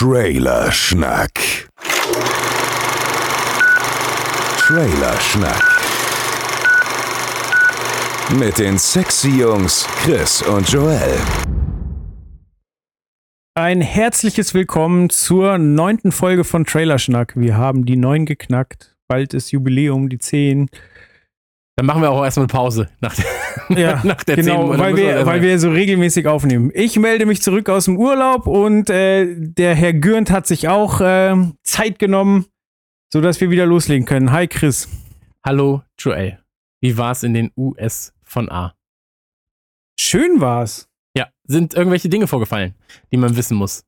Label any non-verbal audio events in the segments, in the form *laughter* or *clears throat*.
Trailer Schnack. Trailer Schnack. Mit den sexy Jungs Chris und Joel. Ein herzliches Willkommen zur neunten Folge von Trailerschnack. Wir haben die neun geknackt. Bald ist Jubiläum, die zehn. Dann machen wir auch erstmal eine Pause nach der, *laughs* Ja, nach der genau, 10. weil wir, weil wir so regelmäßig aufnehmen. Ich melde mich zurück aus dem Urlaub und äh, der Herr Gürnt hat sich auch äh, Zeit genommen, sodass wir wieder loslegen können. Hi Chris. Hallo, Joel. Wie war es in den US von A? Schön war's. Ja, sind irgendwelche Dinge vorgefallen, die man wissen muss.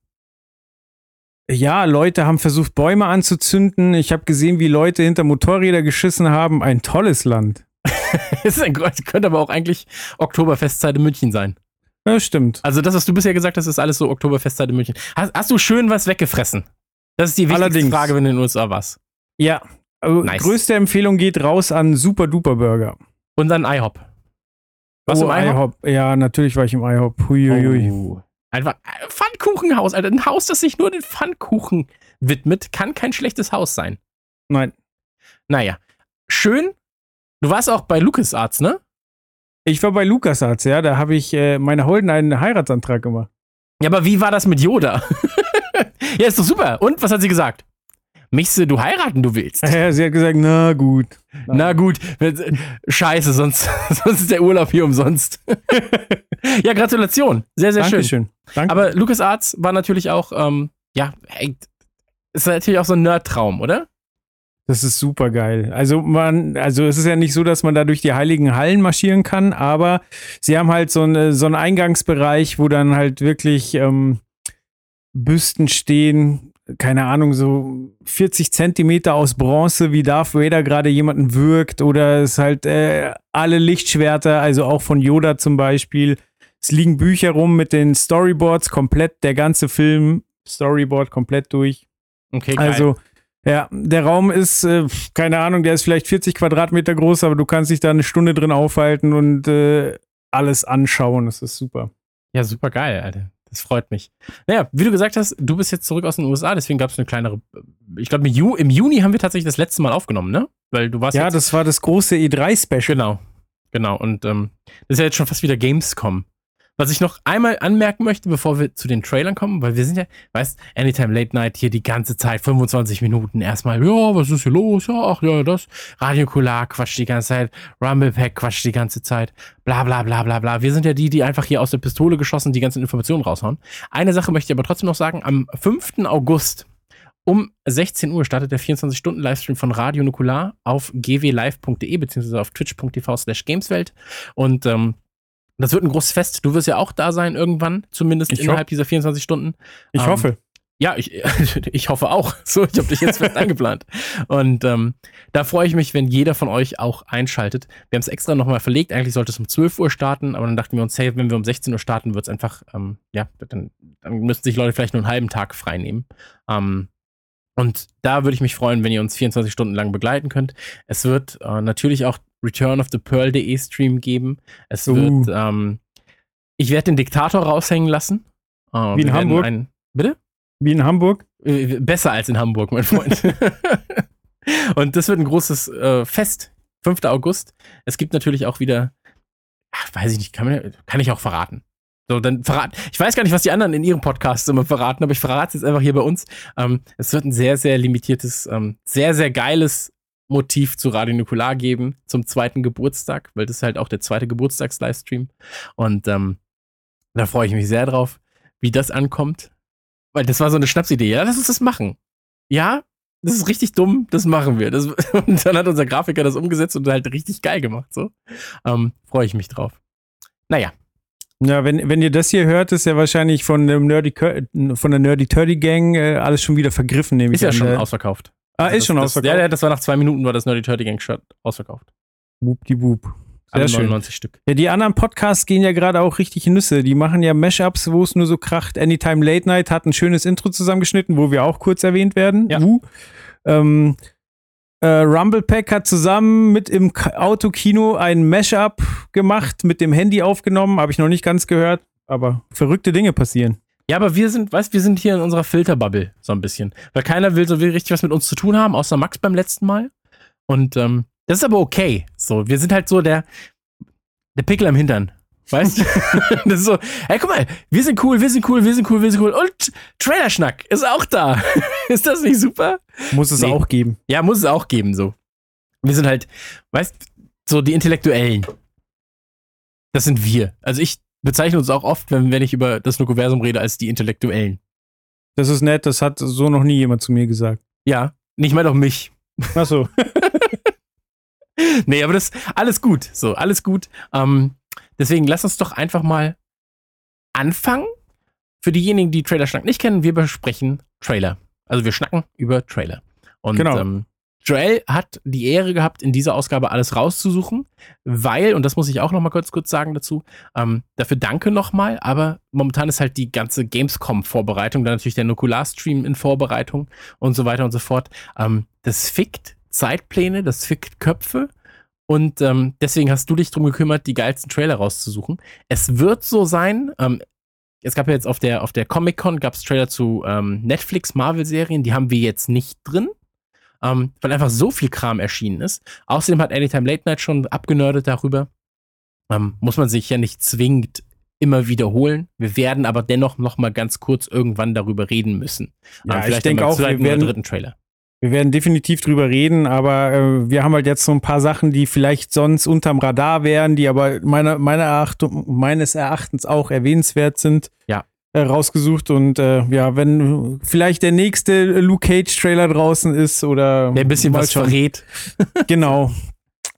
Ja, Leute haben versucht, Bäume anzuzünden. Ich habe gesehen, wie Leute hinter Motorräder geschissen haben. Ein tolles Land. *laughs* Es ein, könnte aber auch eigentlich Oktoberfestzeit in München sein. Ja, stimmt. Also das, was du bisher gesagt hast, ist alles so Oktoberfestzeit in München. Hast, hast du schön was weggefressen? Das ist die wichtigste Allerdings. Frage, wenn du in den USA warst. Ja. Also, Nice. Größte Empfehlung geht raus an Super Duper Burger. Und dann IHOP. Du oh, im IHOP? Ja, natürlich war ich im IHOP. Huiuiui. Oh. Einfach äh, Pfannkuchenhaus, Alter. Ein Haus, das sich nur den Pfannkuchen widmet, kann kein schlechtes Haus sein. Nein. Naja. Schön. Du warst auch bei LucasArts, ne? Ich war bei LucasArts, ja. Da habe ich äh, meiner Holden einen Heiratsantrag gemacht. Ja, aber wie war das mit Yoda? *laughs* ja, ist doch super. Und was hat sie gesagt? Möchtest du heiraten, du willst? Ja, sie hat gesagt, na gut. Na gut, wenn- scheiße, sonst, *laughs* sonst ist der Urlaub hier umsonst. *laughs* ja, Gratulation. Sehr, sehr schön. Dankeschön. Danke. Aber LucasArts war natürlich auch, ähm, ja, ist natürlich auch so ein Nerd-Traum, oder? Das ist super geil. Also man, also es ist ja nicht so, dass man da durch die heiligen Hallen marschieren kann, aber sie haben halt so, eine, so einen Eingangsbereich, wo dann halt wirklich ähm, Büsten stehen, keine Ahnung, so 40 Zentimeter aus Bronze, wie Darth Vader gerade jemanden wirkt, oder es halt äh, alle Lichtschwerter, also auch von Yoda zum Beispiel. Es liegen Bücher rum mit den Storyboards, komplett, der ganze Film, Storyboard komplett durch. Okay, geil. Also, ja, der Raum ist, äh, keine Ahnung, der ist vielleicht 40 Quadratmeter groß, aber du kannst dich da eine Stunde drin aufhalten und äh, alles anschauen. Das ist super. Ja, super geil, Alter. Das freut mich. Naja, wie du gesagt hast, du bist jetzt zurück aus den USA, deswegen gab es eine kleinere. Ich glaube, im, Ju- im Juni haben wir tatsächlich das letzte Mal aufgenommen, ne? Weil du warst Ja, das war das große E3-Special. Genau. Genau. Und ähm, das ist ja jetzt schon fast wieder Gamescom. Was ich noch einmal anmerken möchte, bevor wir zu den Trailern kommen, weil wir sind ja, weißt, Anytime Late Night hier die ganze Zeit, 25 Minuten erstmal, ja, was ist hier los? Ja, ach ja, das. Radio Kular quatscht die ganze Zeit, Rumble Pack quatscht die ganze Zeit, bla bla bla bla bla. Wir sind ja die, die einfach hier aus der Pistole geschossen die ganzen Informationen raushauen. Eine Sache möchte ich aber trotzdem noch sagen, am 5. August um 16 Uhr startet der 24-Stunden-Livestream von Radio Nukular auf gwlive.de beziehungsweise auf twitch.tv slash gameswelt und ähm, das wird ein großes Fest. Du wirst ja auch da sein irgendwann, zumindest Ich innerhalb dieser 24 Stunden. Ich Ähm, hoffe. Ja, ich, *laughs* ich hoffe auch. So, ich habe dich jetzt fest *laughs* eingeplant. Und ähm, da freue ich mich, wenn jeder von euch auch einschaltet. Wir haben es extra nochmal verlegt. Eigentlich sollte es um 12 Uhr starten, aber dann dachten wir uns, hey, wenn wir um 16 Uhr starten, wird es einfach, ähm, ja, dann, dann müssten sich Leute vielleicht nur einen halben Tag frei nehmen. Ähm, und da würde ich mich freuen, wenn ihr uns 24 Stunden lang begleiten könnt. Es wird äh, natürlich auch Return of the Pearl.de Stream geben. Es Uh. wird, ähm, ich werde den Diktator raushängen lassen. Äh, Wie in Hamburg? Ein, bitte? Wie in Hamburg. Äh, Besser als in Hamburg, mein Freund. Und das wird ein großes äh, Fest. 5. August. Es gibt natürlich auch wieder, ach, weiß ich nicht, kann, man, kann ich auch verraten. So, dann verraten. Ich weiß gar nicht, was die anderen in ihrem Podcast immer verraten, aber ich verrate es jetzt einfach hier bei uns. Ähm, es wird ein sehr, sehr limitiertes, ähm, sehr, sehr geiles Motiv zu Radio Nukular geben zum zweiten Geburtstag, weil das ist halt auch der zweite Geburtstags-Livestream. Und ähm, da freue ich mich sehr drauf, wie das ankommt. Weil das war so eine Schnapsidee. Ja, lass uns das machen. Ja, das ist richtig dumm, das machen wir. Das, *laughs* und dann hat unser Grafiker das umgesetzt und halt richtig geil gemacht. So ähm, freue ich mich drauf. Naja, Ja, wenn, wenn ihr das hier hört, ist ja wahrscheinlich von, dem Nerdy, von der Nerdy Turdy Gang äh, alles schon wieder vergriffen, nehme ich ist ja an. schon Äh, ausverkauft. Ah, ist schon das, ausverkauft. Das, ja, ja, das war nach zwei Minuten, war das Nerdy Turdy Gang Shirt ausverkauft. Whoop-die-whoop. Alle Sehr schön. 99 Stück. Ja, die anderen Podcasts gehen ja gerade auch richtig in Nüsse. Die machen ja Mashups, wo es nur so kracht. Anytime Late Night hat ein schönes Intro zusammengeschnitten, wo wir auch kurz erwähnt werden. Ja. Uh. Ähm, äh, Rumble Pack hat zusammen mit im Autokino ein Mashup gemacht, mit dem Handy aufgenommen. Habe ich noch nicht ganz gehört, aber verrückte Dinge passieren. Ja, aber wir sind, weißt, wir sind hier in unserer Filterbubble so ein bisschen, weil keiner will so richtig was mit uns zu tun haben, außer Max beim letzten Mal. Und ähm, das ist aber okay. So, wir sind halt so der der Pickel am Hintern. Weißt du? *laughs* *laughs* das ist so, hey, guck mal, wir sind cool, wir sind cool, wir sind cool, wir sind cool. Und Trailerschnack ist auch da. *laughs* ist das nicht super? Muss es Nee. auch geben. Ja, muss es auch geben, so. Wir sind halt, weißt so die Intellektuellen. Das sind wir. Also ich bezeichne uns auch oft, wenn, wenn ich über das Nukuversum rede, als die Intellektuellen. Das ist nett, das hat so noch nie jemand zu mir gesagt. Ja, nicht mal doch mich. Achso. *laughs* Nee, aber das alles gut. So, alles gut. Ähm, deswegen lass uns doch einfach mal anfangen. Für diejenigen, die Trailer Schnack nicht kennen, wir besprechen Trailer. Also wir schnacken über Trailer. Und Genau. ähm, Joel hat die Ehre gehabt, in dieser Ausgabe alles rauszusuchen, weil, und das muss ich auch noch mal kurz, kurz sagen dazu, ähm, dafür danke nochmal, aber momentan ist halt die ganze Gamescom-Vorbereitung, dann natürlich der Nukular-Stream in Vorbereitung und so weiter und so fort. Ähm, das fickt Zeitpläne, das fickt Köpfe und ähm, deswegen hast du dich drum gekümmert, die geilsten Trailer rauszusuchen. Es wird so sein, ähm, es gab ja jetzt auf der, auf der Comic-Con gab es Trailer zu ähm, Netflix-Marvel-Serien, die haben wir jetzt nicht drin, ähm, weil einfach so viel Kram erschienen ist. Außerdem hat Anytime Late Night schon abgenördet darüber. Ähm, muss man sich ja nicht zwingend immer wiederholen. Wir werden aber dennoch noch mal ganz kurz irgendwann darüber reden müssen. Ja, Ähm, ich vielleicht denke am auch, wir werden, dritten Trailer. wir werden definitiv drüber reden, aber äh, wir haben halt jetzt so ein paar Sachen, die vielleicht sonst unterm Radar wären, die aber meiner, meiner Erachtung, meines Erachtens auch erwähnenswert sind. Ja. Äh, rausgesucht und äh, ja, wenn vielleicht der nächste Luke Cage Trailer draußen ist oder Der ein bisschen was schauen. verrät. *laughs* genau,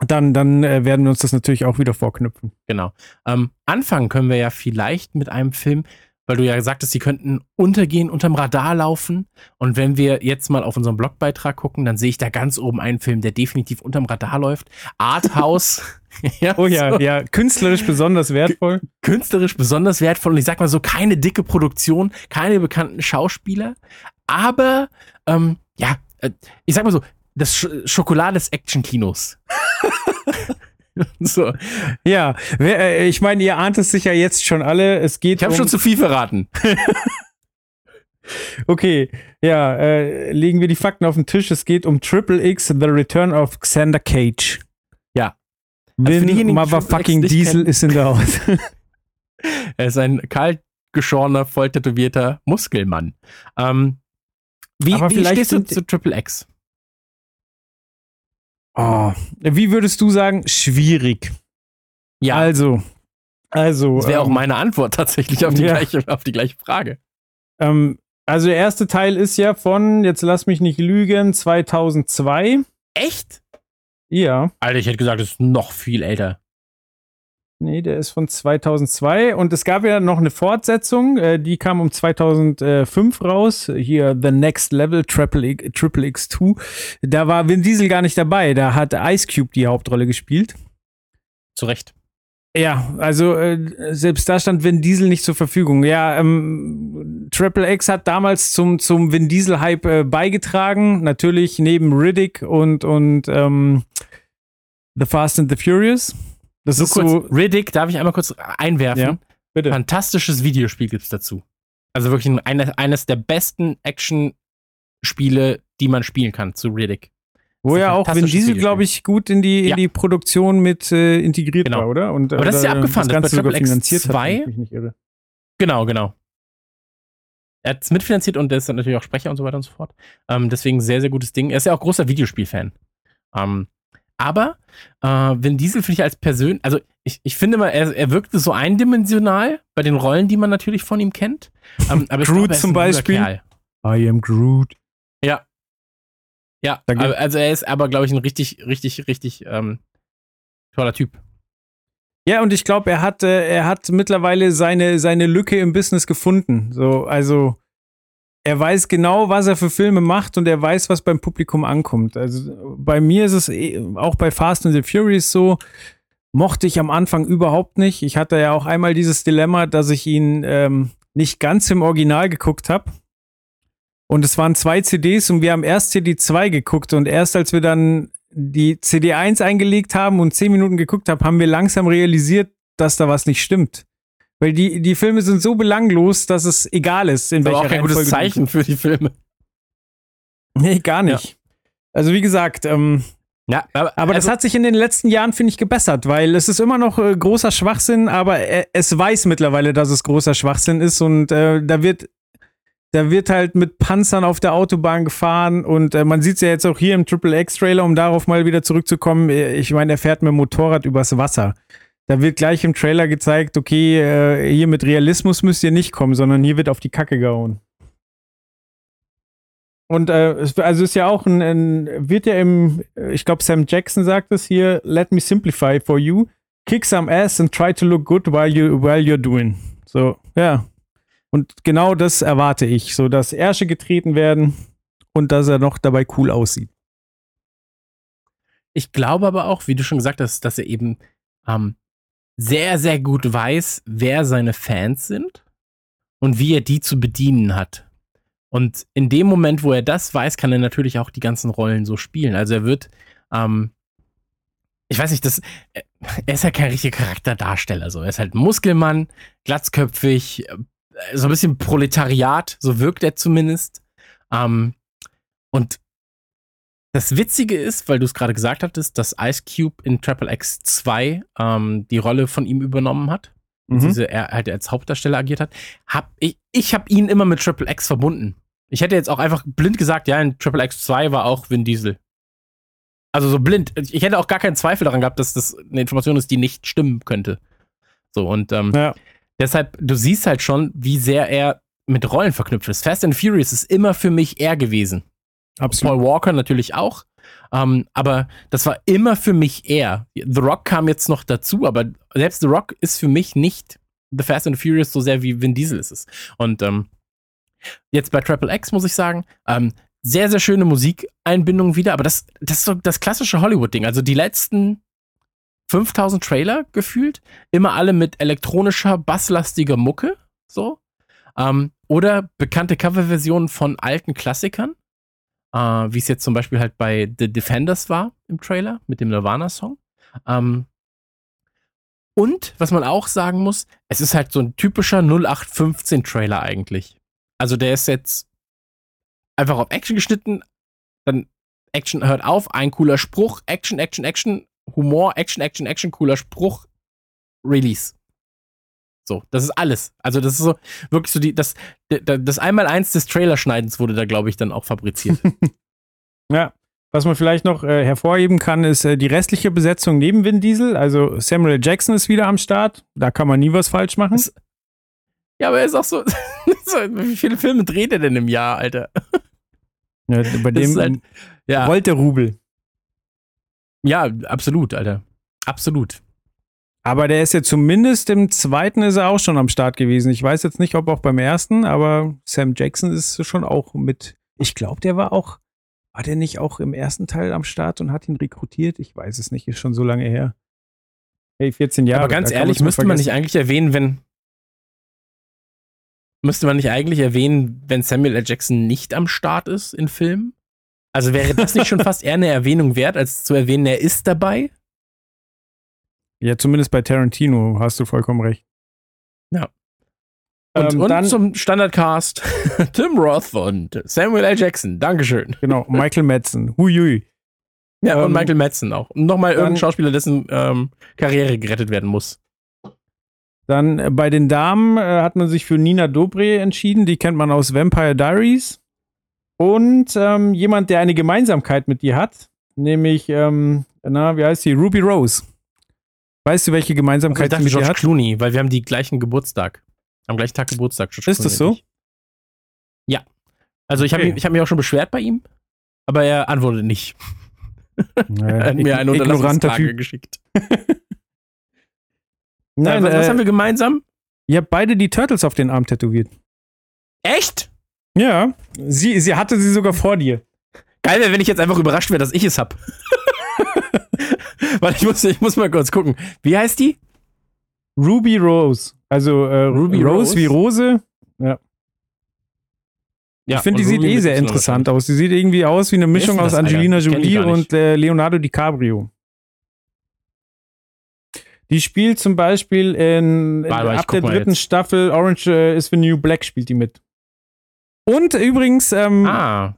dann dann äh, werden wir uns das natürlich auch wieder vorknüpfen. Genau. Ähm, anfangen können wir ja vielleicht mit einem Film, weil du ja sagtest, sie könnten untergehen, unterm Radar laufen. Und wenn wir jetzt mal auf unseren Blogbeitrag gucken, dann sehe ich da ganz oben einen Film, der definitiv unterm Radar läuft. Arthouse. *laughs* ja, Oh ja, so. ja, künstlerisch besonders wertvoll. künstlerisch besonders wertvoll und ich sag mal so, keine dicke Produktion, keine bekannten Schauspieler, aber ähm, ja, äh, ich sag mal so, das Sch Schokolade des Action-Kinos. *laughs* *laughs* so, Ja, äh, ich meine, ihr ahnt es sicher jetzt schon alle. Es geht ich habe um, schon zu viel verraten. *laughs* Okay, ja, äh, legen wir die Fakten auf den Tisch. Es geht um Triple X, The Return of Xander Cage. Ja. Also Vin die Motherfucking Diesel ist in der Haus. *laughs* Er ist ein kalt geschorener, voll tätowierter Muskelmann. Ähm, wie wie stehst du zu Triple X? Oh, wie würdest du sagen? Schwierig. Ja, Also, also. das wäre auch ähm, meine Antwort tatsächlich auf die, ja. gleiche, auf die gleiche Frage. ähm, also, der erste Teil ist ja von, jetzt lass mich nicht lügen, 2002. Echt? Ja. Alter, ich hätte gesagt, das ist noch viel älter. Nee, der ist von 2002 und es gab ja noch eine Fortsetzung, äh, die kam um 2005 raus. Hier The Next Level Triple, X, Triple X2. Da war Vin Diesel gar nicht dabei, da hat Ice Cube die Hauptrolle gespielt. Zu Recht. Ja, also äh, selbst da stand Vin Diesel nicht zur Verfügung. Ja, ähm, Triple X hat damals zum, zum Vin Diesel-Hype äh, beigetragen. Natürlich neben Riddick und, und ähm, The Fast and the Furious. Das Nur ist kurz, so. Riddick, darf ich einmal kurz einwerfen? Ja, bitte. Fantastisches Videospiel gibt's dazu. Also wirklich ein, eines, der besten Action-Spiele, die man spielen kann zu Riddick. Wo ja auch Vin Diesel, Videospiel. glaube ich, gut in die, in Ja. die Produktion mit äh, integriert Genau. war, oder? Und, Aber das ist ja oder abgefahren, Das dass Ganze bei Triple X finanziert hat, 2 wenn ich mich nicht irre. Genau, genau. Er hat es mitfinanziert und er ist dann natürlich auch Sprecher und so weiter und so fort. Ähm, deswegen sehr, sehr gutes Ding. Er ist ja auch großer Videospielfan. Ähm, aber äh, Vin Diesel finde ich als Person, also ich, ich finde mal, er, er wirkte so eindimensional bei den Rollen, die man natürlich von ihm kennt. Ähm, aber Groot glaube, zum Beispiel. Kerl. I am Groot. Ja. Ja, aber, also er ist aber, glaube ich, ein richtig, richtig, richtig ähm, toller Typ. Ja, und ich glaube, er hat, äh, er hat mittlerweile seine, seine Lücke im Business gefunden. So, also er weiß genau, was er für Filme macht und er weiß, was beim Publikum ankommt. Also bei mir ist es eh, auch bei Fast and the Furious so, mochte ich am Anfang überhaupt nicht. Ich hatte ja auch einmal dieses Dilemma, dass ich ihn ähm, nicht ganz im Original geguckt habe. Und es waren zwei CDs und wir haben erst CD 2 geguckt und erst als wir dann die CD1 eingelegt haben und zehn Minuten geguckt haben, haben wir langsam realisiert, dass da was nicht stimmt. Weil die, die Filme sind so belanglos, dass es egal ist, in Das ist welcher aber auch kein gutes Reihenfolge Zeichen für die Filme. Nee, gar nicht. Also wie gesagt, ähm, Ja, aber, aber das also, hat sich in den letzten Jahren, finde ich, gebessert, weil es ist immer noch äh, großer Schwachsinn, aber er, es weiß mittlerweile, dass es großer Schwachsinn ist und äh, da wird da wird halt mit Panzern auf der Autobahn gefahren und äh, man sieht es ja jetzt auch hier im Triple X-Trailer, um darauf mal wieder zurückzukommen. äh, Ich meine, er fährt mit dem Motorrad übers Wasser. Da wird gleich im Trailer gezeigt, okay, äh, hier mit Realismus müsst ihr nicht kommen, sondern hier wird auf die Kacke gehauen. Und äh, es, also ist ja auch ein, ein wird ja im, ich glaube Sam Jackson sagt es hier, let me simplify for you, kick some ass and try to look good while you while you're doing. So, ja. Und genau das erwarte ich, so dass Ärsche getreten werden und dass er noch dabei cool aussieht. ich glaube aber auch, wie du schon gesagt hast, dass er eben ähm, sehr, sehr gut weiß, wer seine Fans sind und wie er die zu bedienen hat. Und in dem Moment, wo er das weiß, kann er natürlich auch die ganzen Rollen so spielen. Also er wird, ähm, ich weiß nicht, das, er ist ja kein richtiger Charakterdarsteller. So. Er ist halt Muskelmann, glatzköpfig, äh, so ein bisschen Proletariat, so wirkt er zumindest. Ähm, und das Witzige ist, weil du es gerade gesagt hattest, dass Ice Cube in Triple X 2 ähm, die Rolle von ihm übernommen hat. Mhm. Diese, er halt als Hauptdarsteller agiert hat. Hab ich ich habe ihn immer mit Triple X verbunden. Ich hätte jetzt auch einfach blind gesagt, ja, in Triple X 2 war auch Vin Diesel. Also so blind. Ich hätte auch gar keinen Zweifel daran gehabt, dass das eine Information ist, die nicht stimmen könnte. So, und ähm, Ja. deshalb, du siehst halt schon, wie sehr er mit Rollen verknüpft ist. Fast and Furious ist immer für mich er gewesen. Absolut. Paul Walker natürlich auch. Ähm, aber das war immer für mich er. The Rock kam jetzt noch dazu, aber selbst The Rock ist für mich nicht The Fast and the Furious so sehr wie Vin Diesel ist es. Und ähm, jetzt bei Triple X muss ich sagen, ähm, sehr, sehr schöne Musikeinbindung wieder, aber das, das ist so das klassische Hollywood-Ding. Also die letzten 5000 Trailer gefühlt, immer alle mit elektronischer, basslastiger Mucke, so. Ähm, oder bekannte Coverversionen von alten Klassikern äh, wie es jetzt zum Beispiel halt bei The Defenders war im Trailer mit dem Nirvana-Song. Ähm, und was man auch sagen muss, es ist halt so ein typischer 0815-Trailer eigentlich. Also der ist jetzt einfach auf Action geschnitten, dann Action hört auf, ein cooler Spruch, Action, Action, Action, Humor, Action, Action, Action, cooler Spruch, Release. So, das ist alles. Also das ist so wirklich so die, das, das Einmaleins des Trailerschneidens wurde da, glaube ich, dann auch fabriziert. *laughs* Ja. Was man vielleicht noch äh, hervorheben kann, ist äh, die restliche Besetzung neben Vin Diesel. Also Samuel. Jackson ist wieder am Start. Da kann man nie was falsch machen. Das- ja, aber er ist auch so, *laughs* so, wie viele Filme dreht er denn im Jahr, Alter? *laughs* Ja, bei dem halt- Ja, rollt der Rubel. ja, absolut, Alter. Absolut. Aber der ist ja zumindest im zweiten ist er auch schon am Start gewesen. Ich weiß jetzt nicht, ob auch beim ersten, aber Sam Jackson ist schon auch mit. Ich glaube, der war auch. War der nicht auch im ersten Teil am Start und hat ihn rekrutiert? Ich weiß es nicht, ist schon so lange her. Hey, 14 Jahre. aber ganz ehrlich, müsste man nicht vergessen. eigentlich erwähnen, wenn. Müsste man nicht eigentlich erwähnen, wenn Samuel L. Jackson nicht am Start ist in Filmen? Also wäre das nicht schon *laughs* fast eher eine Erwähnung wert, als zu erwähnen, er ist dabei? Ja, zumindest bei Tarantino hast du vollkommen recht. Ja. Und, Ähm, und dann- zum Standardcast *laughs* Tim Roth und Samuel L. Jackson. Dankeschön. Genau, Michael Madsen. Huiui. Ja, und Ähm, Michael Madsen auch. Und nochmal dann- irgendein Schauspieler, dessen ähm, Karriere gerettet werden muss. Dann äh, bei den Damen äh, hat man sich für Nina Dobre entschieden. Die kennt man aus Vampire Diaries. Und ähm, jemand, der eine Gemeinsamkeit mit dir hat, nämlich, ähm, na, wie heißt sie? Ruby Rose. Weißt du, welche Also ich Gemeinsamkeit dachte George hat? Clooney, weil wir haben die gleichen Geburtstag. Am gleichen Tag Geburtstag. George Ist das Clooney und so? Ja. Also ich habe Okay. hab mich auch schon beschwert bei ihm, aber er antwortet nicht. *laughs* Ja, Er hat mir eine Unterlassungsklage geschickt. *laughs* Nein, äh, was, was haben äh, wir gemeinsam? ihr habt beide die Turtles auf den Arm tätowiert. Echt? Ja, sie, sie hatte sie sogar vor dir. Geil wäre, wenn ich jetzt einfach überrascht wäre, dass ich es hab. *laughs* Weil ich muss, ich muss mal kurz gucken. Wie heißt die? Ruby Rose. Also äh, Ruby Rose, Rose? wie Rose. Ja. ich finde, die sieht eh sehr interessant aus. Die sieht irgendwie aus wie eine Mischung aus Alter? Angelina Jolie und äh, Leonardo DiCaprio. Die spielt zum Beispiel in, in ab der dritten jetzt. Staffel Orange äh, is the New Black spielt die mit. Und übrigens ähm, Ah.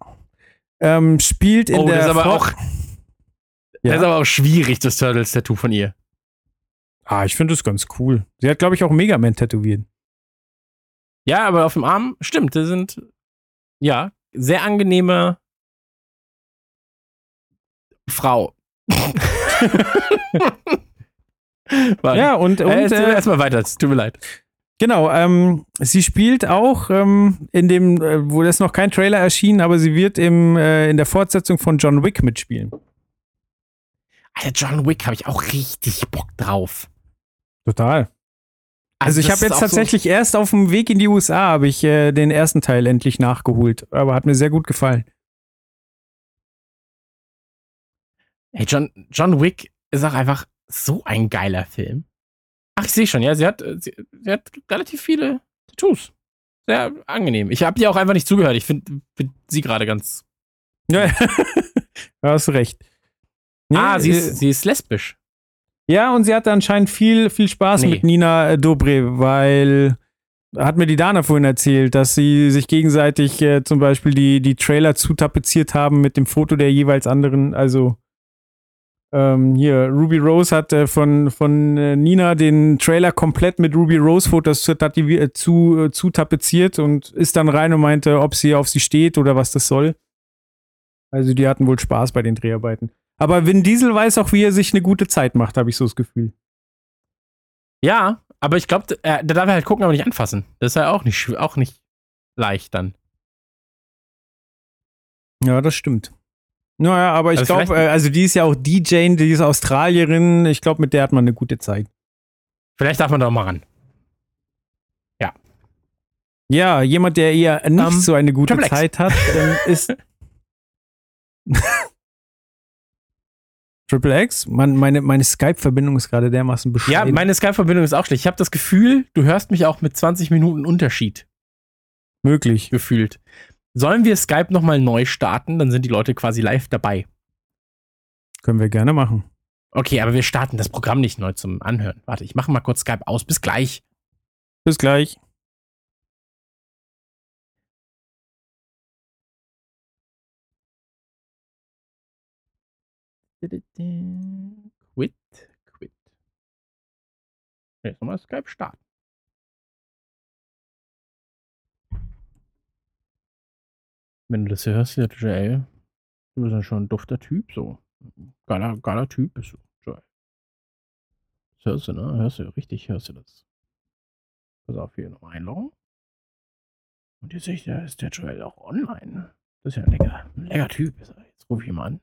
ähm, spielt in Oh, der das ist aber auch. Ja. Das ist aber auch schwierig, das Turtles-Tattoo von ihr. Ah, ich finde das ganz cool. Sie hat, glaube ich, auch Mega Man tätowiert. Ja, aber auf dem Arm, stimmt, das sind, ja, sehr angenehme Frau. *laughs* Ja, und, und äh, äh, erstmal weiter, es tut mir leid. Genau, ähm, sie spielt auch ähm, in dem, äh, wo das noch kein Trailer erschien, aber sie wird im, äh, in der Fortsetzung von John Wick mitspielen. Alter, John Wick habe ich auch richtig Bock drauf. Total. Also, ich das habe jetzt tatsächlich erst auf dem Weg in die USA habe ich äh, den ersten Teil endlich nachgeholt, aber hat mir sehr gut gefallen. So, hey, John, John Wick ist auch einfach so ein geiler Film. Ach, ich sehe schon, ja, sie hat, äh, sie, sie hat relativ viele Tattoos. Sehr angenehm. Ich habe ihr auch einfach nicht zugehört. Ich finde find sie gerade ganz. Ja, *laughs* da hast du recht. Nee, ah, sie äh, ist, sie ist lesbisch. Ja, und sie hatte anscheinend viel, viel Spaß Nee. mit Nina äh, Dobre, weil hat mir die Dana vorhin erzählt, dass sie sich gegenseitig äh, zum Beispiel die, die Trailer zutapeziert haben mit dem Foto der jeweils anderen. Also ähm, hier, Ruby Rose hat äh, von, von äh, Nina den Trailer komplett mit Ruby Rose Fotos tativi- äh, zu, äh, zutapeziert und ist dann rein und meinte, ob sie auf sie steht oder was das soll. Also die hatten wohl Spaß bei den Dreharbeiten. Aber Vin Diesel weiß auch, wie er sich eine gute Zeit macht, habe ich so das Gefühl. Ja, aber ich glaube, äh, da darf er halt gucken, aber nicht anfassen. Das ist ja auch nicht, auch nicht leicht dann. Ja, das stimmt. Naja, aber ich Also glaube, äh, also die ist ja auch DJ, die ist Australierin. Ich glaube, mit der hat man eine gute Zeit. Vielleicht darf man da mal ran. Ja, jemand, der eher nicht Ähm, so eine gute. Zeit hat, ähm, ist *laughs* Triple X. Man, meine meine Skype-Verbindung ist gerade dermaßen Ja, bescheiden. meine Skype-Verbindung ist auch schlecht. Ich habe das Gefühl, du hörst mich auch mit 20 Minuten Unterschied möglich. gefühlt. Sollen wir Skype nochmal neu starten? Dann sind die Leute quasi live dabei. Können wir gerne machen. Okay, aber wir starten das Programm nicht neu zum Anhören. Warte, ich mache mal kurz Skype aus. Bis gleich. Bis gleich. Quit, quit. Jetzt nochmal Skype starten. Wenn du das hörst, ja, Joel, du bist ja schon ein dufter Typ, so. Geiler, geiler Typ bist du, Joel. Das hörst du, ne? Hörst du, richtig hörst du das. Pass auf, hier nochmal einloggen. Und jetzt sehe ich, da ist der Joel auch online. Das ist ja ein lecker, ein lecker Typ. Jetzt rufe ich ihn mal an.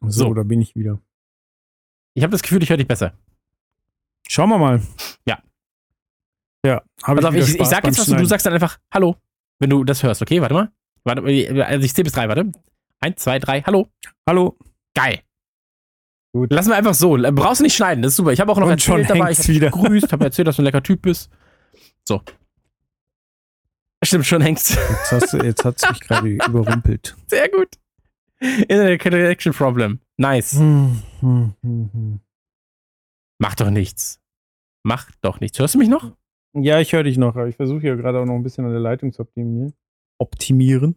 So, So. da bin ich wieder. Ich habe das Gefühl, ich höre dich besser. Schauen wir mal. Ja. Ja, habe wieder ich, ich Spaß sag jetzt was und du sagst dann einfach Hallo, wenn du das hörst, okay? Warte mal. Warte, also ich zähle bis drei, warte. Eins, zwei, drei, Hallo. Hallo. Geil. Gut. Lassen wir einfach so. Brauchst du nicht schneiden, das ist super. Ich habe auch noch Und schon erzählt dabei, ich habe gegrüßt, habe erzählt, dass du ein lecker Typ bist. So. Stimmt, schon hängst. Jetzt hast du, jetzt hat's mich gerade *laughs* überrumpelt. Sehr gut. Internet Connection Problem. Nice. Hm, hm, hm, hm. Mach doch nichts. Mach doch nichts. Hörst du mich noch? Ja, ich höre dich noch, ich versuche hier gerade auch noch ein bisschen an der Leitung zu optimieren. Optimieren.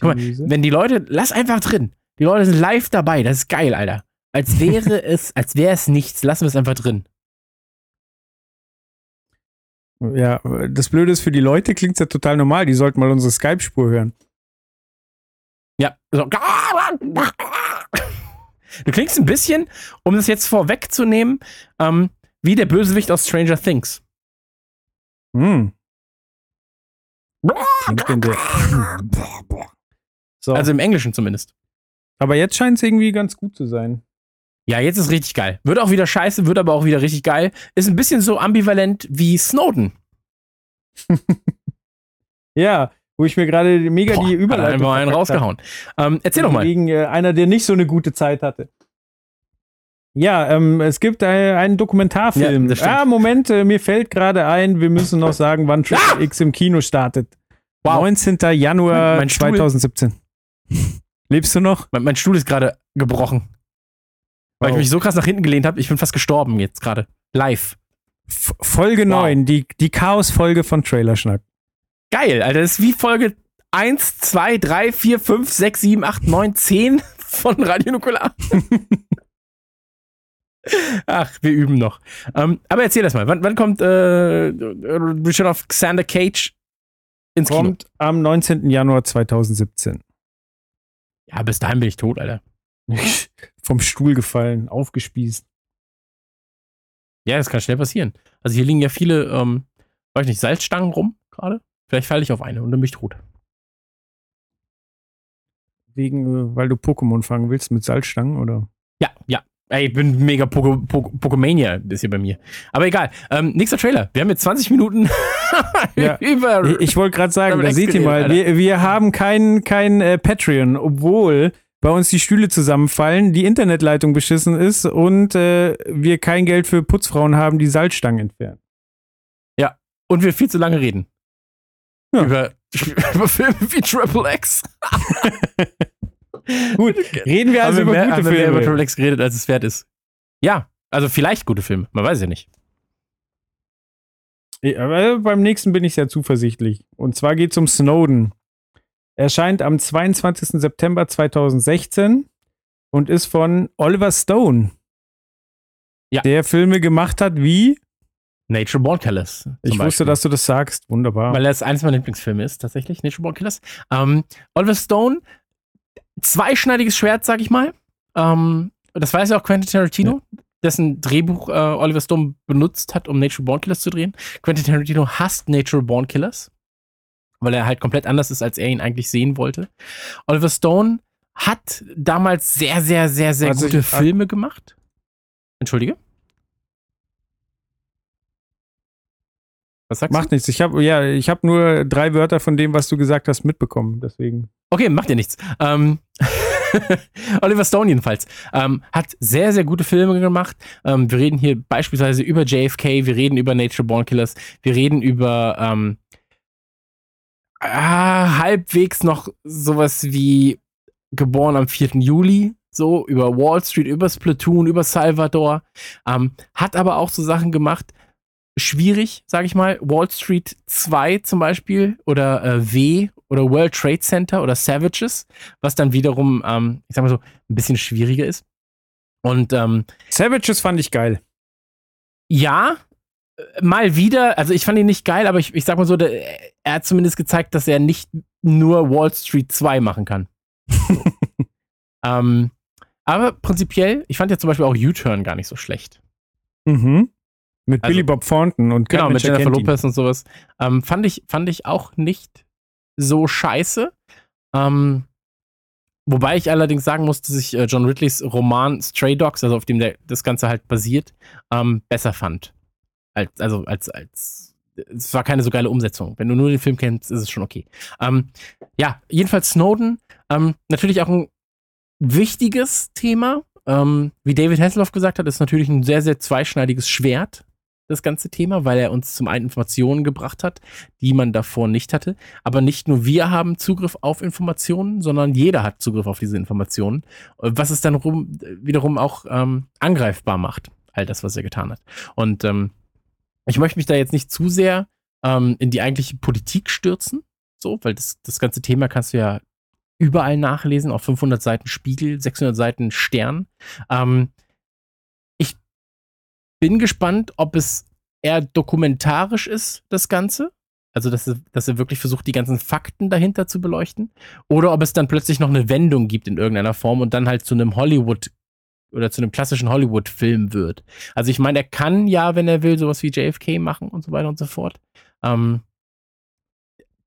Guck mal. Wenn die Leute, lass einfach drin. Die Leute sind live dabei. Das ist geil, Alter. Als wäre *laughs* es, als wäre es nichts. Lassen wir es einfach drin. Ja, das Blöde ist, für die Leute klingt ja total normal. Die sollten mal unsere Skype-Spur hören. Ja. So. Du klingst ein bisschen, um das jetzt vorwegzunehmen, ähm, wie der Bösewicht aus Stranger Things. Hm. So. Also im Englischen zumindest. aber jetzt scheint es irgendwie ganz gut zu sein. Ja, jetzt ist richtig geil. Wird auch wieder scheiße, wird aber auch wieder richtig geil. Ist ein bisschen so ambivalent wie Snowden. *laughs* Ja, wo ich mir gerade mega Boah, die er Überleitung einfach einen rausgehauen. Ähm, erzähl doch mal. Wegen äh, einer, der nicht so eine gute Zeit hatte. Ja, ähm, es gibt äh, einen Dokumentarfilm. Ja, ah, Moment, äh, mir fällt gerade ein, wir müssen noch sagen, wann Triple X im Kino startet. Wow. 19. Januar Mein Stuhl. 2017. Lebst du noch? Mein, mein Stuhl ist gerade gebrochen. Weil ich Wow. mich so krass nach hinten gelehnt habe. Ich bin fast gestorben jetzt gerade. Live. F Folge Wow. 9, die, die Chaos-Folge von Trailerschnack. Geil, Alter. Das ist wie Folge 1, 2, 3, 4, 5, 6, 7, 8, 9, 10 von Radio Nukular. Ach, wir üben noch. Ähm, aber erzähl das mal. Wann, wann kommt äh, Return of Xander Cage ins Kino? Kommt am 19. Januar 2017. Ja, bis dahin bin ich tot, Alter. *laughs* Vom Stuhl gefallen, aufgespießt. Ja, das kann schnell passieren. Also hier liegen ja viele, ähm, weiß ich nicht, Salzstangen rum gerade. Vielleicht falle ich auf eine und dann bin ich tot. Wegen, äh, weil du Pokémon fangen willst mit Salzstangen, oder? Ja, ja. Ey, ich bin mega Poke, Poke, Pokemania, ist hier bei mir. Aber egal. Ähm, nächster Trailer. Wir haben jetzt 20 Minuten *laughs* Ja. über. Ich, ich wollte gerade sagen, da seht ihr mal, wir, wir haben kein, kein äh, Patreon, obwohl bei uns die Stühle zusammenfallen, die Internetleitung beschissen ist und äh, wir kein Geld für Putzfrauen haben, die Salzstangen entfernen. und wir viel zu lange reden. Ja. Über, *laughs* über Filme wie Triple X. *laughs* Gut, reden wir also wir über mehr, gute haben wir mehr über Filme. Triple X geredet, als es wert ist. Ja, also vielleicht gute Filme. Man weiß ja nicht. Ja, Aber beim nächsten bin ich sehr zuversichtlich. Und zwar geht es um Snowden. Erscheint am 22. September 2016 und ist von Oliver Stone. Ja. Der Filme gemacht hat wie? Nature Born Killers. Ich wusste, Beispiel. dass du das sagst. Wunderbar. Weil das eines meiner Lieblingsfilme ist, tatsächlich, Nature Born Killers. Ähm, Oliver Stone, zweischneidiges Schwert, sag ich mal. Ähm, das weiß ja auch Quentin Tarantino, dessen Drehbuch äh, Oliver Stone benutzt hat, um Nature Born Killers zu drehen. Quentin Tarantino hasst Nature Born Killers, weil er halt komplett anders ist, als er ihn eigentlich sehen wollte. Oliver Stone hat damals sehr, sehr, sehr, sehr Also gute ich- Filme gemacht. Entschuldige? Was sagst du? Macht nichts. Ich habe ja, ich habe nur drei Wörter von dem, was du gesagt hast, mitbekommen. Deswegen. Okay, macht ja nichts. Ähm, *laughs* Oliver Stone jedenfalls ähm, hat sehr, sehr gute Filme gemacht. Ähm, wir reden hier beispielsweise über JFK, wir reden über Nature Born Killers, wir reden über ah, halbwegs noch sowas wie geboren am 4. Juli, so über Wall Street, über Splatoon, über Salvador. Ähm, hat aber auch so Sachen gemacht, schwierig, sag ich mal. Wall Street 2 zum Beispiel oder äh, W oder World Trade Center oder Savages, was dann wiederum, ähm, ich sag mal so, ein bisschen schwieriger ist. Und ähm, Savages fand ich geil. ja, äh, mal wieder, also ich fand ihn nicht geil, aber ich, ich sag mal so, der, er hat zumindest gezeigt, dass er nicht nur Wall Street 2 machen kann. So. *laughs* ähm, aber prinzipiell, ich fand ja zum Beispiel auch U-Turn gar nicht so schlecht. Mhm. Mit Also- Billy Bob Thornton und Genau, mit Jennifer. Lopez und sowas. Ähm, fand, ich, fand ich auch nicht so scheiße. Ähm, wobei ich allerdings sagen muss, dass ich äh, John Ridleys Roman Stray Dogs, also auf dem der, das Ganze halt basiert, ähm, besser fand. Als, also als, als es war keine so geile Umsetzung. Wenn du nur den Film kennst, ist es schon okay. Ähm, ja, jedenfalls Snowden, ähm, natürlich auch ein wichtiges Thema. Ähm, wie David Hasselhoff gesagt hat, ist natürlich ein sehr, sehr zweischneidiges Schwert, das ganze Thema, weil er uns zum einen Informationen gebracht hat, die man davor nicht hatte. Aber nicht nur wir haben Zugriff auf Informationen, sondern jeder hat Zugriff auf diese Informationen, was es dann rum, wiederum auch ähm, angreifbar macht, all das, was er getan hat. Und ähm, ich möchte mich da jetzt nicht zu sehr ähm, in die eigentliche Politik stürzen, so, weil das, das ganze Thema kannst du ja überall nachlesen, auf 500 Seiten Spiegel, 600 Seiten Stern. Ähm, bin gespannt, ob es eher dokumentarisch ist, das Ganze. Also, dass er, dass er wirklich versucht, die ganzen Fakten dahinter zu beleuchten. Oder ob es dann plötzlich noch eine Wendung gibt in irgendeiner Form und dann halt zu einem Hollywood oder zu einem klassischen Hollywood-Film wird. Also, ich meine, er kann ja, wenn er will, sowas wie JFK machen und so weiter und so fort. Ähm,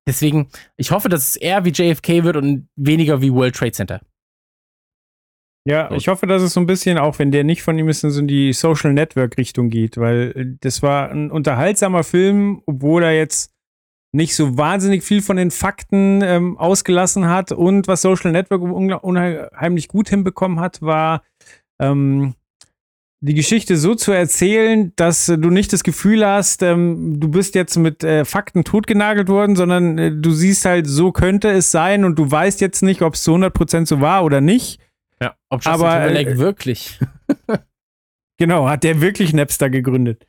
deswegen, ich hoffe, dass es eher wie JFK wird und weniger wie World Trade Center. Ja, So. ich hoffe, dass es so ein bisschen, auch wenn der nicht von ihm ist, in so in die Social Network Richtung geht, weil äh, das war ein unterhaltsamer Film, obwohl er jetzt nicht so wahnsinnig viel von den Fakten ähm, ausgelassen hat. Und was Social Network unheimlich gut hinbekommen hat, war ähm, die Geschichte so zu erzählen, dass du nicht das Gefühl hast, ähm, du bist jetzt mit äh, Fakten totgenagelt worden, sondern äh, du siehst halt, so könnte es sein und du weißt jetzt nicht, ob es zu 100% so war oder nicht. Ja, ob Justin Aber, Timberlake äh, wirklich. *laughs* Genau, hat der wirklich Napster gegründet.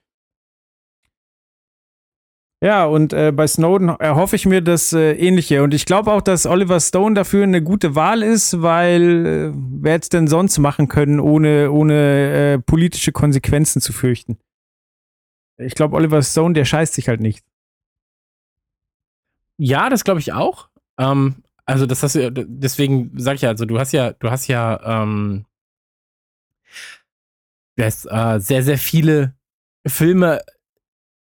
Ja, und äh, bei Snowden erhoffe ich mir das äh, Ähnliche. Und ich glaube auch, dass Oliver Stone dafür eine gute Wahl ist, weil äh, wer hätte es denn sonst machen können, ohne, ohne äh, politische Konsequenzen zu fürchten? Ich glaube, Oliver Stone, der scheißt sich halt nicht. Ja, das glaube ich auch. Ähm, also das hast du, deswegen sag ich ja, also du hast ja, du hast ja ähm, das, äh, sehr, sehr viele Filme,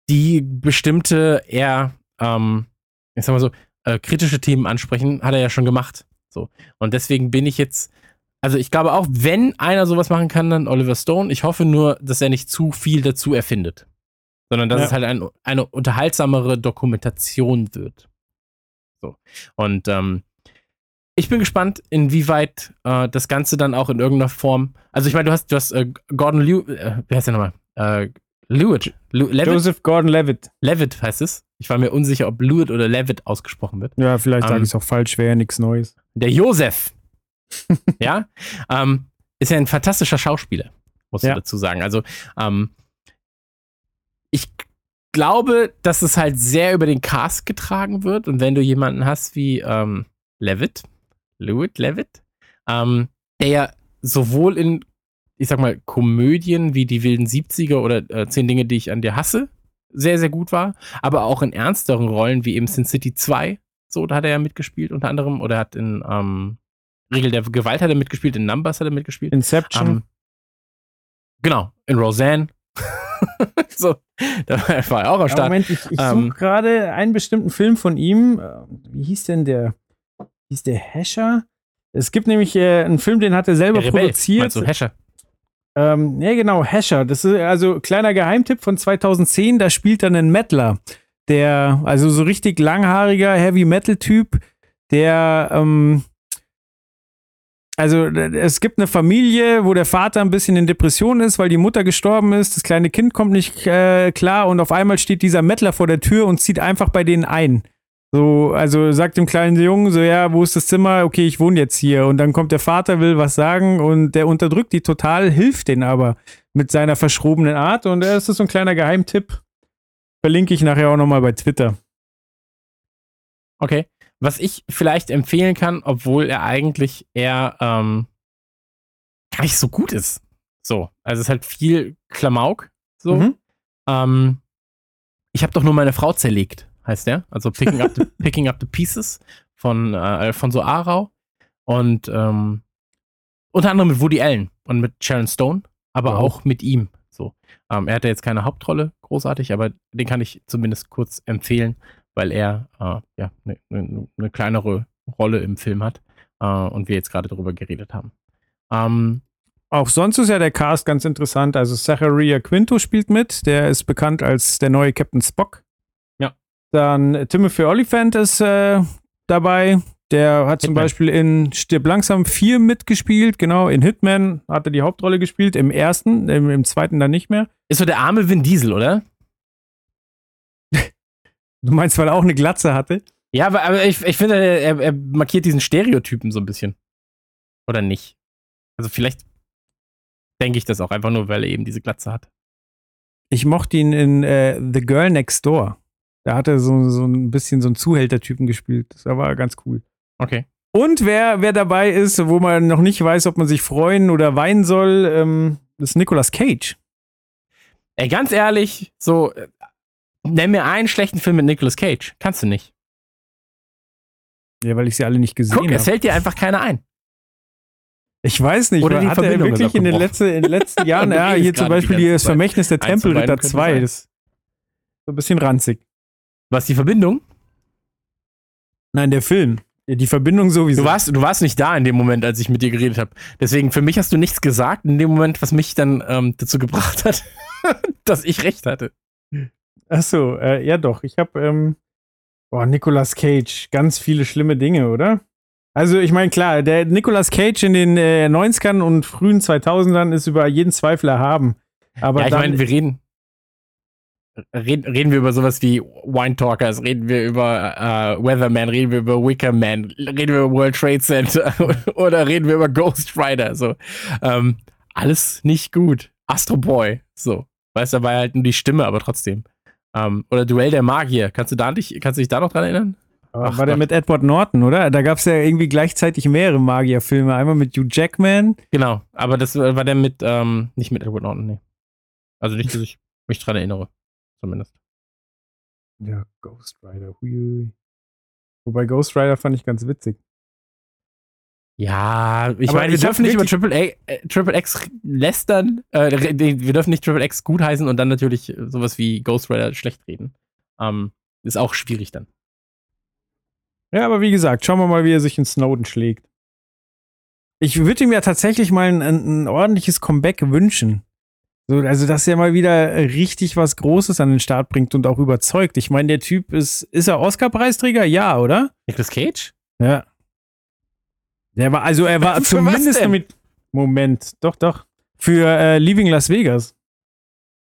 die bestimmte eher, ähm, ich sag mal so, äh, kritische Themen ansprechen, hat er ja schon gemacht. So. Und deswegen bin ich jetzt, also ich glaube auch, wenn einer sowas machen kann, dann Oliver Stone. Ich hoffe nur, dass er nicht zu viel dazu erfindet. Sondern dass Ja. es halt ein, eine unterhaltsamere Dokumentation wird. So. Und ähm, ich bin gespannt, inwieweit äh, das Ganze dann auch in irgendeiner Form. Also ich meine, du hast, du hast äh, Gordon Lew, äh, wie heißt der nochmal? Äh, Lewitt. Lew, Levitt? Joseph Gordon-Levitt. Levitt heißt es. Ich war mir unsicher, ob Lewitt oder Levitt ausgesprochen wird. Ja, vielleicht sage Ähm. ich es auch falsch, wäre ja nichts Neues. Der Josef. *laughs* ja. Ähm, ist ja ein fantastischer Schauspieler, muss Ja. ich dazu sagen. Also, ähm, ich glaube, dass es halt sehr über den Cast getragen wird. Und wenn du jemanden hast wie ähm, Levitt, Lewitt, Levitt, ähm, der ja sowohl in, ich sag mal, Komödien wie die wilden 70er oder äh, Zehn Dinge, die ich an dir hasse, sehr, sehr gut war, aber auch in ernsteren Rollen wie eben Sin City 2, so, da hat er ja mitgespielt unter anderem, oder hat in ähm, Regel der Gewalt hat er mitgespielt, in Numbers hat er mitgespielt. Inception. Ähm, genau, in Roseanne. *laughs* so, da war er auch am Ja, Start. Moment, ich, ich Ähm, suche gerade einen bestimmten Film von ihm. Äh, Wie hieß denn der? Wie hieß der Hescher? Es gibt nämlich äh, einen Film, den hat er selber Der Rebell, produziert. meinst du, Hescher? Ähm, ja, genau, Hescher. Das ist also kleiner Geheimtipp von 2010. Da spielt dann ein Mettler, der, also so richtig langhaariger Heavy Metal Typ, der, ähm, also es gibt eine Familie, wo der Vater ein bisschen in Depression ist, weil die Mutter gestorben ist. Das kleine Kind kommt nicht äh, klar und auf einmal steht dieser Mettler vor der Tür und zieht einfach bei denen ein. So, also sagt dem kleinen Jungen so, ja, wo ist das Zimmer? Okay, ich wohne jetzt hier. Und dann kommt der Vater, will was sagen und der unterdrückt die total, hilft denen aber mit seiner verschrobenen Art. Und äh, das ist so ein kleiner Geheimtipp. Verlinke ich nachher auch nochmal bei Twitter. Okay. Was ich vielleicht empfehlen kann, obwohl er eigentlich eher ähm, gar nicht so gut ist. So, also es ist halt viel Klamauk. So. Mhm. Ähm, ich habe doch nur meine Frau zerlegt, heißt der. Also Picking Up the, *laughs* Picking up the Pieces von äh, Alfonso Arau. Und ähm, unter anderem mit Woody Allen und mit Sharon Stone, aber Wow. auch mit ihm. So. Ähm, er hatte jetzt keine Hauptrolle, großartig, aber den kann ich zumindest kurz empfehlen, weil er äh, ja eine ne, ne kleinere Rolle im Film hat äh, und wir jetzt gerade darüber geredet haben. Ähm, Auch sonst ist ja der Cast ganz interessant. Also Zacharia Quinto spielt mit. Der ist bekannt als der neue Captain Spock. Dann Timothy Oliphant ist äh, dabei. Der hat zum Hitman. Beispiel in Stirb langsam 4 mitgespielt. Genau, in Hitman hat er die Hauptrolle gespielt. Im ersten, im, im zweiten dann nicht mehr. ist so der arme Vin Diesel, oder? *laughs* Du meinst, weil er auch eine Glatze hatte? Ja, aber, aber ich, ich finde, er, er markiert diesen Stereotypen so ein bisschen. Oder nicht? Also vielleicht denke ich das auch einfach nur, weil er eben diese Glatze hat. Ich mochte ihn in äh, The Girl Next Door. Da hat er so, so ein bisschen so einen Zuhältertypen gespielt. Das war ganz cool. Okay. Und wer, wer dabei ist, wo man noch nicht weiß, ob man sich freuen oder weinen soll, ähm, ist Nicolas Cage. Ey, ganz ehrlich, so, äh, nenn mir einen schlechten Film mit Nicolas Cage. Kannst du nicht. Ja, weil ich sie alle nicht gesehen Guck, es habe. fällt dir einfach keiner ein. Ich weiß nicht, Oder die hat er Verbindung ist wirklich in den, letzten, in den letzten *laughs* Jahren, ja, hier zum Beispiel ganze das. Vermächtnis der Tempelritter könnte 2, sein. das ist so ein bisschen ranzig. Was, die Verbindung? Nein, der Film. Die Verbindung sowieso. Du warst, du warst nicht da in dem Moment, als ich mit dir geredet habe. Deswegen, für mich hast du nichts gesagt in dem Moment, was mich dann ähm, dazu gebracht hat, *laughs* dass ich recht hatte. Ach so, äh, ja doch. Ich habe, ähm, boah, Nicolas Cage, ganz viele schlimme Dinge, oder? Also ich meine, klar, der Nicolas Cage in den äh, 90ern und frühen 2000ern ist über jeden Zweifel erhaben. Aber ja, ich meine, wir reden, reden. Reden wir über sowas wie Wine Talkers, reden wir über äh, Weatherman, reden wir über Wicker Man, reden wir über World Trade Center *laughs* oder reden wir über Ghost Rider. So. Ähm, alles nicht gut. Astro Boy, so. Weißt du, dabei halt nur die Stimme, aber trotzdem. Ähm, oder Duell der Magier. Kannst du da nicht, kannst du dich da noch dran erinnern? Aber Ach war der mit Edward Norton, oder? Da gab es ja irgendwie gleichzeitig mehrere Magierfilme. Einmal mit Hugh Jackman. Genau, aber das war der mit, ähm, nicht mit Edward Norton, nee. Also nicht, dass ich mich dran erinnere. Zumindest. Ja, Ghost Rider. Hui. Wobei Ghost Rider fand ich ganz witzig. Ja, ich Aber meine, wir dürfen nicht über Triple, A, äh, Triple X lästern. Äh, wir dürfen nicht Triple X gutheißen und dann natürlich sowas wie Ghost Rider schlecht reden. Ähm, ist auch schwierig dann. Ja, aber wie gesagt, schauen wir mal, wie er sich in Snowden schlägt. Ich würde ihm ja tatsächlich mal ein, ein ordentliches Comeback wünschen. So, also, dass er mal wieder richtig was Großes an den Start bringt und auch überzeugt. Ich meine, der Typ ist, ist er Oscar-Preisträger? Ja, oder? Nicolas Cage? Ja. Der war, also er war *laughs* zumindest mit. Moment, doch, doch. Für äh, Leaving Las Vegas.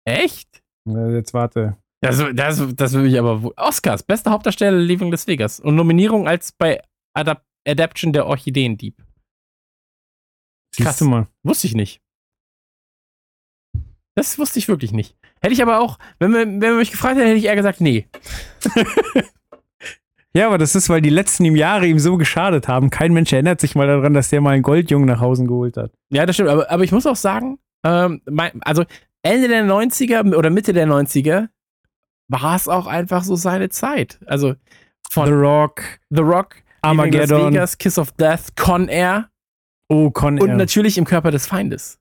Echt? Jetzt warte. Das, das, das will ich aber. Oscars, beste Hauptdarsteller Leaving Las Vegas. Und Nominierung als bei Adap Adaption der Orchideendieb. Siehst du mal. Wusste ich nicht. Das wusste ich wirklich nicht. Hätte ich aber auch, wenn man, wenn man mich gefragt hätte, hätte ich eher gesagt, nee. *laughs* Ja, aber das ist, weil die letzten ihm Jahre ihm so geschadet haben. Kein Mensch erinnert sich mal daran, dass der mal einen Goldjungen nach Hause geholt hat. Ja, das stimmt. Aber, aber ich muss auch sagen, ähm, mein, also Ende der 90er oder Mitte der 90er war es auch einfach so seine Zeit. Also von The Rock, The Rock, Armageddon. Vegas, Kiss of Death, Con Air Oh, Con und Air. natürlich im Körper des Feindes.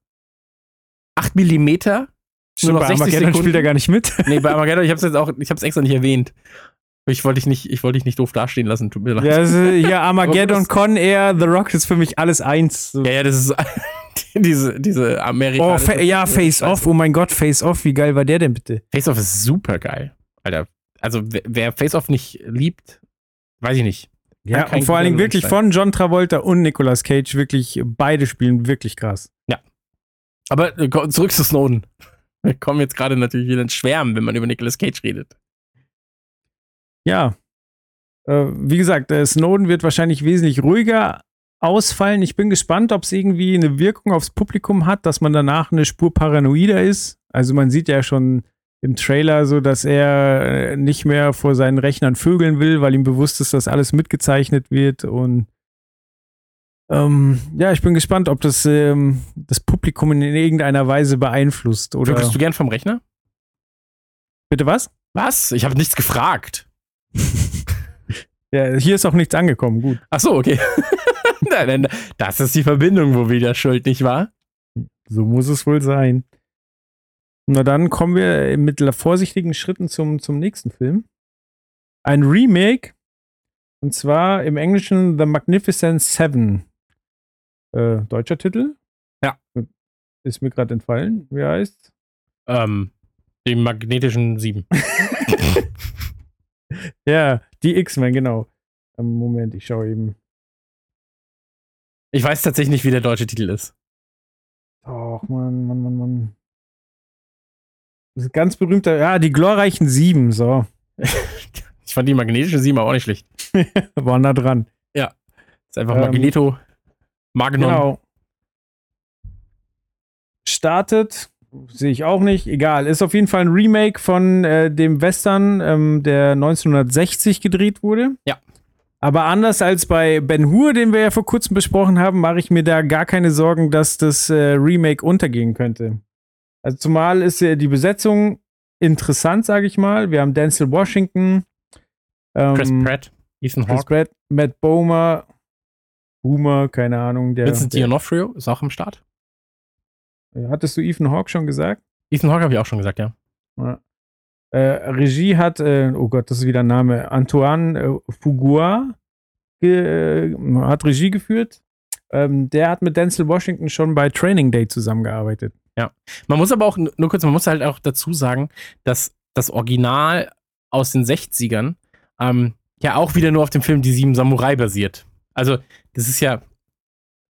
8 Millimeter. Stimmt, nur noch bei 60 Armageddon Sekunden. spielt er gar nicht mit. Nee, bei Armageddon, ich hab's jetzt auch, ich hab's extra nicht erwähnt. Ich wollte dich nicht, ich wollte dich nicht doof dastehen lassen, tut mir leid. Ja, also, hier *laughs* Armageddon, Con Air, The Rock ist für mich alles eins. Ja, ja, das ist *laughs* diese, diese Oh, amerikanische. fa ja, Face Off. Oh mein Gott, Face Off. Wie geil war der denn bitte? Face Off ist super geil. Alter. Also, wer, wer Face Off nicht liebt, weiß ich nicht. Ja, und vor allen Dingen wirklich sein. von John Travolta und Nicolas Cage wirklich, beide spielen wirklich krass. Aber äh, zurück zu Snowden. Wir kommen jetzt gerade natürlich wieder ins Schwärmen, wenn man über Nicolas Cage redet. Ja. Äh, wie gesagt, äh, Snowden wird wahrscheinlich wesentlich ruhiger ausfallen. Ich bin gespannt, ob es irgendwie eine Wirkung aufs Publikum hat, dass man danach eine Spur paranoider ist. Also man sieht ja schon im Trailer so, dass er äh, nicht mehr vor seinen Rechnern vögeln will, weil ihm bewusst ist, dass alles mitgezeichnet wird und ähm, ja, ich bin gespannt, ob das ähm, das Publikum in irgendeiner Weise beeinflusst oder Würdest du gern vom Rechner? bitte was? Was? Ich habe nichts gefragt. *laughs* Ja, hier ist auch nichts angekommen. Gut. Ach so, okay. *laughs* nein, nein, das ist die Verbindung, wo wieder schuld, nicht wahr? So muss es wohl sein. Na dann kommen wir mit vorsichtigen Schritten zum, zum nächsten Film. Ein Remake. Und zwar im Englischen The Magnificent Seven. Äh, deutscher Titel? Ja. Ist mir gerade entfallen. Wie heißt Ähm, die magnetischen Sieben. *laughs* Ja, die X-Men, genau. Ähm, Moment, ich schaue eben. Ich weiß tatsächlich nicht, wie der deutsche Titel ist. Och, Mann, Mann, Mann, Mann. Das ist ein ganz berühmter, ja, die glorreichen Sieben, so. *laughs* Ich fand die magnetische Sieben auch nicht schlecht. *laughs* War nah dran. ist einfach Ähm, Magneto, Magnon. Genau. Startet, sehe ich auch nicht, egal. Ist auf jeden Fall ein Remake von äh, dem Western, ähm, der 1960 gedreht wurde. Ja. Aber anders als bei Ben Hur, den wir ja vor kurzem besprochen haben, mache ich mir da gar keine Sorgen, dass das äh, Remake untergehen könnte. Also zumal ist äh, die Besetzung interessant, sage ich mal. Wir haben Denzel Washington, ähm, Chris Pratt, Ethan Chris Hawke, Matt Bomer, Boomer, keine Ahnung. Der, Vincent D'Onofrio ist auch am Start. Hattest du Ethan Hawke schon gesagt? Ethan Hawke habe ich auch schon gesagt, ja. Ja. Äh, Regie hat, äh, oh Gott, das ist wieder ein Name, Antoine äh, Fuqua ge, äh, hat Regie geführt. Ähm, der hat mit Denzel Washington schon bei Training Day zusammengearbeitet. Man muss aber auch, nur kurz, man muss halt auch dazu sagen, dass das Original aus den 60ern ähm, ja auch wieder nur auf dem Film Die Sieben Samurai basiert. Also, das ist ja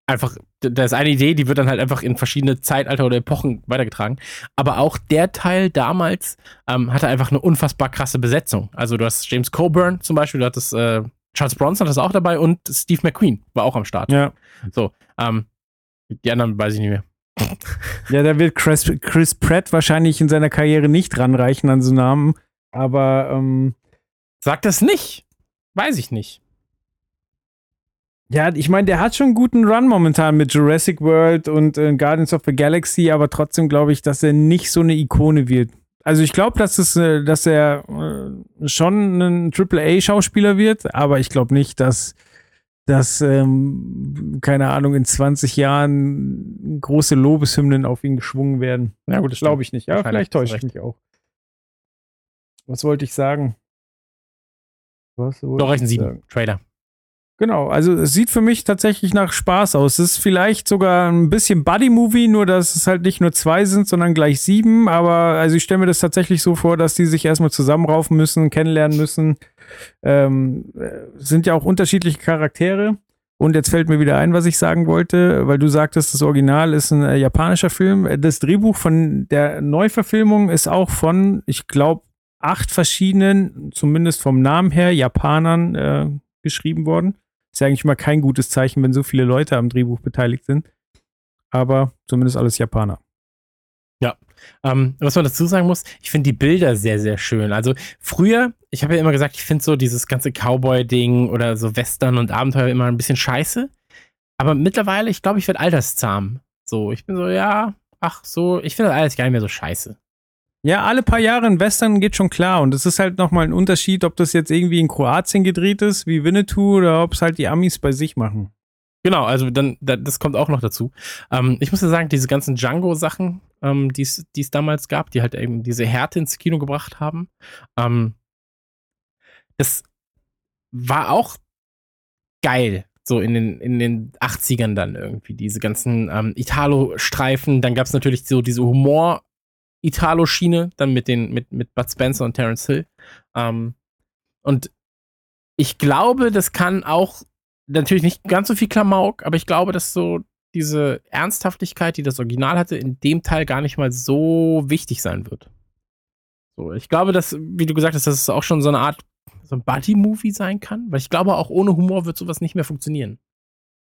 einfach, da ist eine Idee, die wird dann halt einfach in verschiedene Zeitalter oder Epochen weitergetragen. Aber auch der Teil damals ähm, hatte einfach eine unfassbar krasse Besetzung. Also, du hast James Coburn zum Beispiel, du hattest äh, Charles Bronson, das auch dabei und Steve McQueen war auch am Start. Ja. So, ähm, die anderen weiß ich nicht mehr. *laughs* Ja, da wird Chris, Chris Pratt wahrscheinlich in seiner Karriere nicht ranreichen an so Namen. Aber ähm, Sag das nicht. Weiß ich nicht. Ja, ich meine, der hat schon einen guten Run momentan mit Jurassic World und äh, Guardians of the Galaxy, aber trotzdem glaube ich, dass er nicht so eine Ikone wird. Also ich glaube, dass, es, äh, dass er äh, schon ein AAA-Schauspieler wird, aber ich glaube nicht, dass, dass ähm, keine Ahnung, in 20 Jahren große Lobeshymnen auf ihn geschwungen werden. Ja, gut, Das glaube ich nicht. Ja, vielleicht täusche ich mich auch. Was wollte ich sagen? Was wollte Doch, reichen ich sieben. Trailer. Genau, also es sieht für mich tatsächlich nach Spaß aus. Es ist vielleicht sogar ein bisschen Buddy-Movie, nur dass es halt nicht nur zwei sind, sondern gleich sieben. Aber also ich stelle mir das tatsächlich so vor, dass die sich erstmal zusammenraufen müssen, kennenlernen müssen. Ähm, äh, sind ja auch unterschiedliche Charaktere. Und jetzt fällt mir wieder ein, was ich sagen wollte, weil du sagtest, das Original ist ein äh, japanischer Film. Das Drehbuch von der Neuverfilmung ist auch von, ich glaube, acht verschiedenen, zumindest vom Namen her, Japanern äh, geschrieben worden. Ist ja eigentlich mal kein gutes Zeichen, wenn so viele Leute am Drehbuch beteiligt sind. Aber zumindest alles Japaner. Ähm, was man dazu sagen muss, ich finde die Bilder sehr, sehr schön. Also früher, ich habe ja immer gesagt, ich finde so dieses ganze Cowboy-Ding oder so Western und Abenteuer immer ein bisschen scheiße. Aber mittlerweile, ich glaube, ich werde alterszahm. So, ich bin so, ja, ach so, ich finde das alles gar nicht mehr so scheiße. Ja, alle paar Jahre in Western geht schon klar. Und es ist halt nochmal ein Unterschied, ob das jetzt irgendwie in Kroatien gedreht ist, wie Winnetou, oder ob es halt die Amis bei sich machen. Genau, also dann, da, das kommt auch noch dazu. Ähm, ich muss ja sagen, diese ganzen Django-Sachen, ähm, die es damals gab, die halt eben diese Härte ins Kino gebracht haben, ähm, das war auch geil. So in den, in den 80ern dann irgendwie. Diese ganzen ähm, Italo-Streifen. Dann gab es natürlich so diese Humor-Italo-Schiene, dann mit den, mit, mit Bud Spencer und Terence Hill. Ähm, und ich glaube, das kann auch natürlich nicht ganz so viel Klamauk, aber ich glaube, dass so diese Ernsthaftigkeit, die das Original hatte, in dem Teil gar nicht mal so wichtig sein wird. So, ich glaube, dass, wie du gesagt hast, dass es auch schon so eine Art so ein Buddy-Movie sein kann, weil ich glaube, auch ohne Humor wird sowas nicht mehr funktionieren.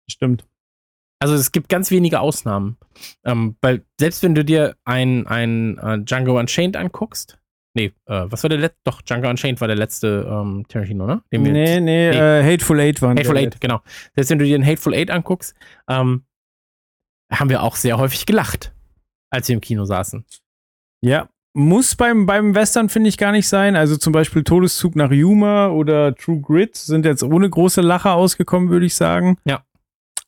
Stimmt. Also es gibt ganz wenige Ausnahmen. Ähm, weil selbst wenn du dir ein, ein äh, Django Unchained anguckst, nee, äh, was war der letzte? Doch, Django Unchained war der letzte ähm, Tarantino, ne? Den Nee, nee, Nee. Äh, Hateful Eight waren Hateful Eight, genau. Selbst wenn du dir den Hateful Eight anguckst, ähm, haben wir auch sehr häufig gelacht, als wir im Kino saßen. Ja, muss beim, beim Western, finde ich, gar nicht sein. Also zum Beispiel Todeszug nach Yuma oder True Grit sind jetzt ohne große Lacher ausgekommen, würde ich sagen. Ja.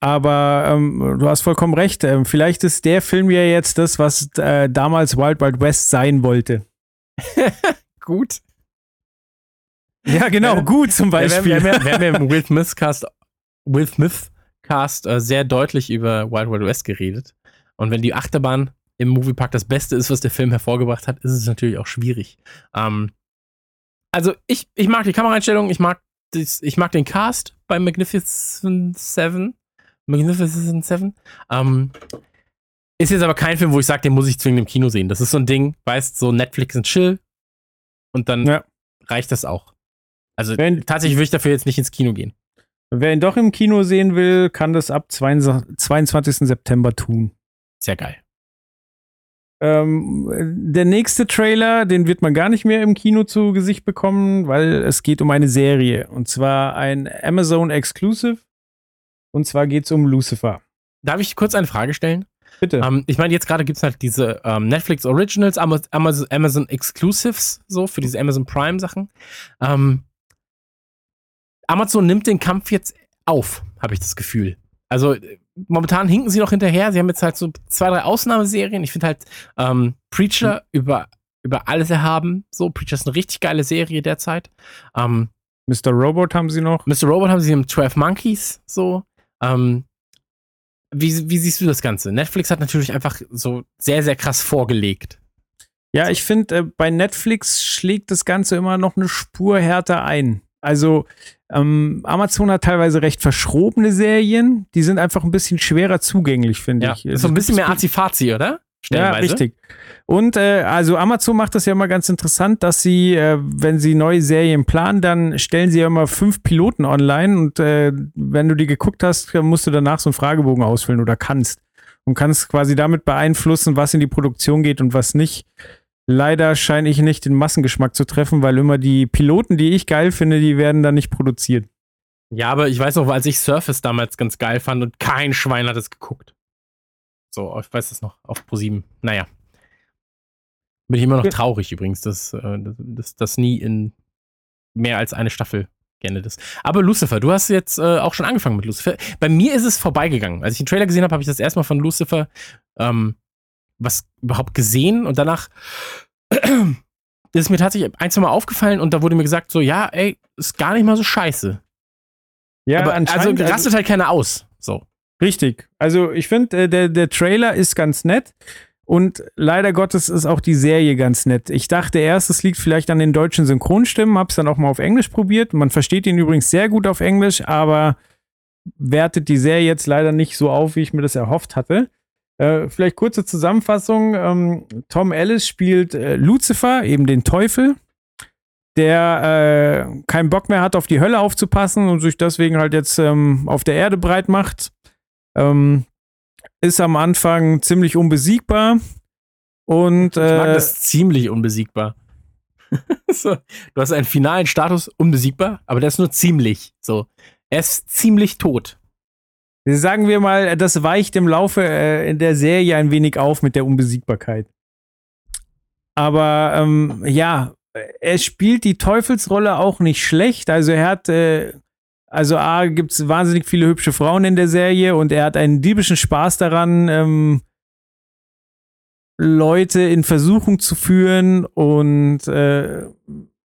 Aber ähm, du hast vollkommen recht. Ähm, vielleicht ist der Film ja jetzt das, was äh, damals Wild Wild West sein wollte. *laughs* Gut. Ja, genau, Ja. gut zum wir, Beispiel. wir, haben, ja- wir haben *laughs* ja im Will Smith Cast, Will Smith Cast äh, sehr deutlich über Wild Wild West geredet. Und wenn die Achterbahn im Moviepark das Beste ist, was der Film hervorgebracht hat, ist es natürlich auch schwierig. Ähm, also ich, ich mag die Kameraeinstellung, ich mag, das, ich mag den Cast bei Magnificent Seven. Magnificent Seven. Ähm, ist jetzt aber kein Film, wo ich sage, den muss ich zwingend im Kino sehen. Das ist so ein Ding, weißt so Netflix und Chill. Und dann Ja. reicht das auch. Also Wenn- tatsächlich würde ich dafür jetzt nicht ins Kino gehen. Wer ihn doch im Kino sehen will, kann das ab 22. 22. September tun. Sehr geil. Ähm, der nächste Trailer, den wird man gar nicht mehr im Kino zu Gesicht bekommen, weil es geht um eine Serie. Und zwar ein Amazon Exclusive. Und zwar geht es um Lucifer. Darf ich kurz eine Frage stellen? Bitte. Ähm, ich meine, jetzt gerade gibt es halt diese ähm, Netflix Originals, Ama- Amazon, Amazon Exclusives, so für diese Amazon Prime Sachen. Ähm, Amazon nimmt den Kampf jetzt auf, habe ich das Gefühl. Also äh, momentan hinken sie noch hinterher. Sie haben jetzt halt so zwei, drei Ausnahmeserien. Ich finde halt ähm, Preacher über, über alles erhaben. So, Preacher ist eine richtig geile Serie derzeit. Ähm, Mr. Robot haben sie noch. Mr. Robot haben sie im 12 Monkeys so. Ähm, wie, wie siehst du das Ganze? Netflix hat natürlich einfach so sehr, sehr krass vorgelegt. Ja, ich finde, äh, bei Netflix schlägt das Ganze immer noch eine Spur härter ein. Also ähm, Amazon hat teilweise recht verschrobene Serien, die sind einfach ein bisschen schwerer zugänglich, finde Ja, ich. ist so ein bisschen mehr Azifazi, oder? Ja, richtig. Und äh, also Amazon macht das ja immer ganz interessant, dass sie, äh, wenn sie neue Serien planen, dann stellen sie ja immer fünf Piloten online und äh, wenn du die geguckt hast, musst du danach so einen Fragebogen ausfüllen oder kannst. Und kannst quasi damit beeinflussen, was in die Produktion geht und was nicht. Leider scheine ich nicht den Massengeschmack zu treffen, weil immer die Piloten, die ich geil finde, die werden dann nicht produziert. Ja, aber ich weiß noch, als ich Surface damals ganz geil fand und kein Schwein hat es geguckt. So, ich weiß es noch, auf ProSieben. Naja. Bin ich immer noch traurig übrigens, dass, äh, dass, das nie in mehr als eine Staffel geendet ist. Aber Lucifer, du hast jetzt äh, auch schon angefangen mit Lucifer. Bei mir ist es vorbeigegangen. Als ich den Trailer gesehen habe, habe ich das erstmal von Lucifer ähm, was überhaupt gesehen und danach *clears throat* ist mir tatsächlich ein, zwei Mal aufgefallen und da wurde mir gesagt, so, ja, ey, ist gar nicht mal so scheiße. Ja, Aber also anscheinend- rastet halt keiner aus. So. Richtig. Also ich finde, äh, der, der Trailer ist ganz nett. Und leider Gottes ist auch die Serie ganz nett. Ich dachte erst, es liegt vielleicht an den deutschen Synchronstimmen, hab's dann auch mal auf Englisch probiert. Man versteht ihn übrigens sehr gut auf Englisch, aber wertet die Serie jetzt leider nicht so auf, wie ich mir das erhofft hatte. Äh, vielleicht kurze Zusammenfassung. Ähm, Tom Ellis spielt äh, Lucifer, eben den Teufel, der äh, keinen Bock mehr hat, auf die Hölle aufzupassen und sich deswegen halt jetzt ähm, auf der Erde breit macht. Ähm, ist am Anfang ziemlich unbesiegbar und Ich mag äh, das ziemlich unbesiegbar. *laughs* so, du hast einen finalen Status unbesiegbar, aber der ist nur ziemlich. So, er ist ziemlich tot. sagen wir mal, das weicht im Laufe äh, in der Serie ein wenig auf mit der Unbesiegbarkeit. Aber ähm, ja, er spielt die Teufelsrolle auch nicht schlecht. Also er hat, äh, also A, gibt es wahnsinnig viele hübsche Frauen in der Serie und er hat einen diebischen Spaß daran, ähm, Leute in Versuchung zu führen und äh,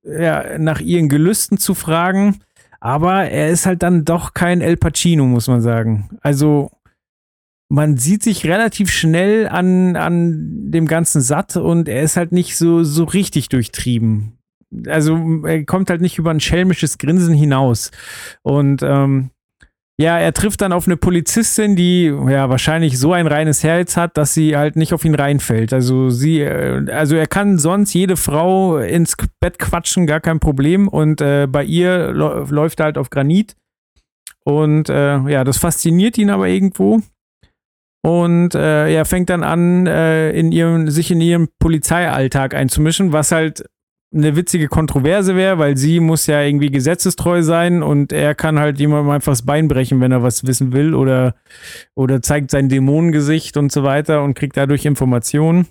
ja, nach ihren Gelüsten zu fragen. Aber er ist halt dann doch kein El Pacino, muss man sagen. Also man sieht sich relativ schnell an, an dem Ganzen satt und er ist halt nicht so, so richtig durchtrieben. Also er kommt halt nicht über ein schelmisches Grinsen hinaus. Und ähm, ja, er trifft dann auf eine Polizistin, die ja wahrscheinlich so ein reines Herz hat, dass sie halt nicht auf ihn reinfällt. Also sie, äh, also er kann sonst jede Frau ins Bett quatschen, gar kein Problem. Und äh, bei ihr läuft er halt auf Granit. Und äh, ja, das fasziniert ihn aber irgendwo. Und äh, er fängt dann an, äh, in ihrem, sich in ihren Polizeialltag einzumischen, was halt eine witzige Kontroverse wäre, weil sie muss ja irgendwie gesetzestreu sein und er kann halt jemandem einfach das Bein brechen, wenn er was wissen will oder, oder zeigt sein Dämonengesicht und so weiter und kriegt dadurch Informationen.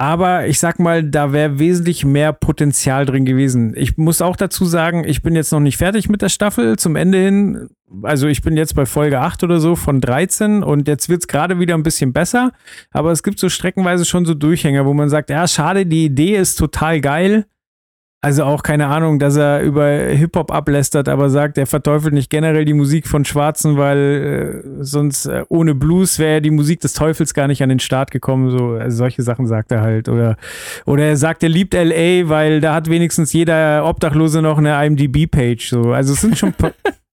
Aber ich sag mal, da wäre wesentlich mehr Potenzial drin gewesen. Ich muss auch dazu sagen, ich bin jetzt noch nicht fertig mit der Staffel. Zum Ende hin, also ich bin jetzt bei Folge 8 oder so von 13 und jetzt wird's gerade wieder ein bisschen besser. Aber es gibt so streckenweise schon so Durchhänger, wo man sagt, ja, schade, die Idee ist total geil. Also auch keine Ahnung, dass er über Hip-Hop ablästert, aber sagt, er verteufelt nicht generell die Musik von Schwarzen, weil äh, sonst äh, ohne Blues wäre die Musik des Teufels gar nicht an den Start gekommen. So, also solche Sachen sagt er halt. Oder, oder er sagt, er liebt LA, weil da hat wenigstens jeder Obdachlose noch eine IMDb-Page. So. Also es sind schon *laughs*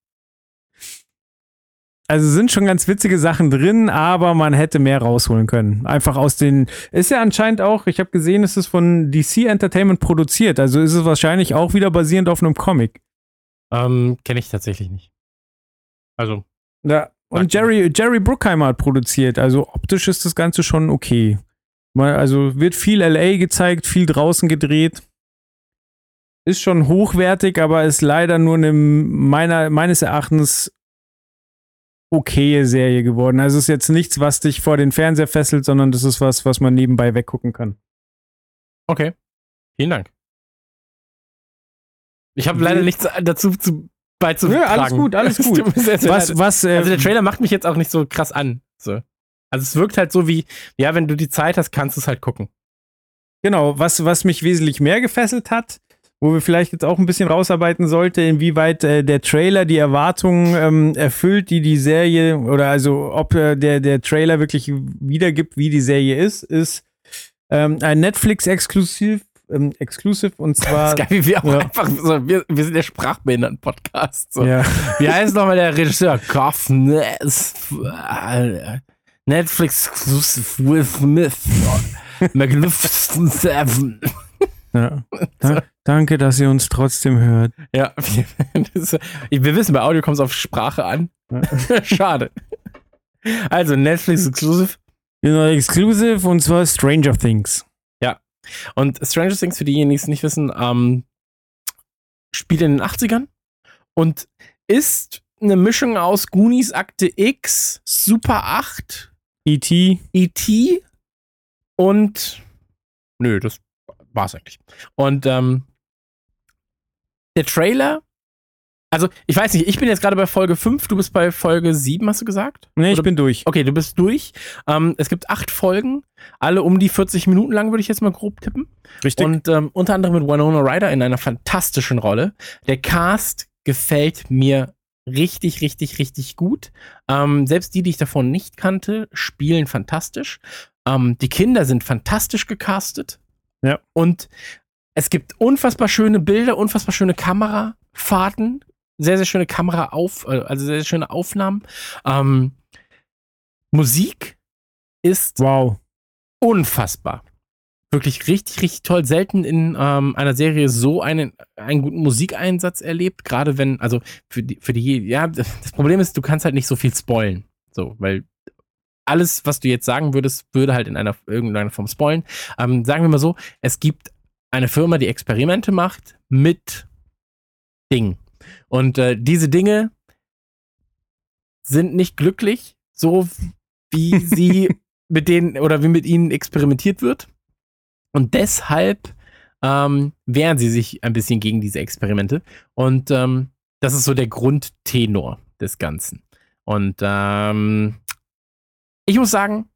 Also sind schon ganz witzige Sachen drin, aber man hätte mehr rausholen können. Einfach aus den. Ist ja anscheinend auch, ich habe gesehen, es ist von DC Entertainment produziert. Also ist es wahrscheinlich auch wieder basierend auf einem Comic. Ähm, Kenne ich tatsächlich nicht. Also, Ja. Und Jerry, Jerry Bruckheimer hat produziert. Also optisch ist das Ganze schon okay. Mal- Also wird viel LA gezeigt, viel draußen gedreht. Ist schon hochwertig, aber ist leider nur eine meiner, meines Erachtens okaye Serie geworden. Also ist jetzt nichts, was dich vor den Fernseher fesselt, sondern das ist was, was man nebenbei weggucken kann. okay. Vielen Dank. Ich habe leider nichts dazu zu, beizutragen. Ja, alles gut, alles *laughs* Es gut. Was, was, äh, Also der Trailer macht mich jetzt auch nicht so krass an. So. Also es wirkt halt so wie, ja, wenn du die Zeit hast, kannst du es halt gucken. Genau, was, was mich wesentlich mehr gefesselt hat, wo wir vielleicht jetzt auch ein bisschen rausarbeiten sollte, inwieweit äh, der Trailer die Erwartungen ähm, erfüllt, die die Serie, oder also ob äh, der, der Trailer wirklich wiedergibt, wie die Serie ist, ist ähm, ein Netflix-Exklusiv ähm, Exclusive und Das zwar. ist geil, wie wir auch ja. einfach so, wir, wir sind der Sprachbehinderten-Podcast. So. ja. Wie heißt nochmal der Regisseur? Kaufness. Netflix Exclusive Will Smith. *laughs* Magnificent Seven. Ja. *laughs* Da, danke, dass ihr uns trotzdem hört. Ja, *laughs* wir, das, wir wissen, bei Audio kommt es auf Sprache an. Ja. *laughs* Schade. Also Netflix Exclusive. Genau, Exclusive und zwar Stranger Things. Und Stranger Things, für diejenigen, die es nicht wissen, ähm, spielt in den 80ern und ist eine Mischung aus Goonies, Akte X, Super 8, E.T. E.T. und nö, das war's eigentlich. Und ähm, der Trailer, also ich weiß nicht, ich bin jetzt gerade bei Folge 5, du bist bei Folge 7, hast du gesagt? Nee, ich Oder- bin durch. Okay, du bist durch. Ähm, es gibt acht Folgen, alle um die 40 Minuten lang, würde ich jetzt mal grob tippen. Richtig. Und ähm, unter anderem mit Winona Ryder in einer fantastischen Rolle. Der Cast gefällt mir richtig, richtig, richtig gut. Ähm, selbst die, die ich davon nicht kannte, spielen fantastisch. Ähm, die Kinder sind fantastisch gecastet. Ja. Und es gibt unfassbar schöne Bilder, unfassbar schöne Kamerafahrten, sehr, sehr schöne Kamera auf, äh, also sehr, sehr schöne Aufnahmen. Ähm, Musik ist wow. unfassbar. Wirklich richtig, richtig toll. Selten in ähm, einer Serie so einen, einen guten Musikeinsatz erlebt. Gerade wenn, also für die, für die, ja, das Problem ist, du kannst halt nicht so viel spoilen. So, weil alles, was du jetzt sagen würdest, würde halt in einer irgendeiner Form spoilen. Ähm, sagen wir mal so, es gibt eine Firma, die Experimente macht mit Dingen. Und äh, diese Dinge sind nicht glücklich, so wie *laughs* sie mit denen oder wie mit ihnen experimentiert wird. Und deshalb ähm, wehren sie sich ein bisschen gegen diese Experimente. Und ähm, das ist so der Grundtenor des Ganzen. Und ähm, ich muss sagen,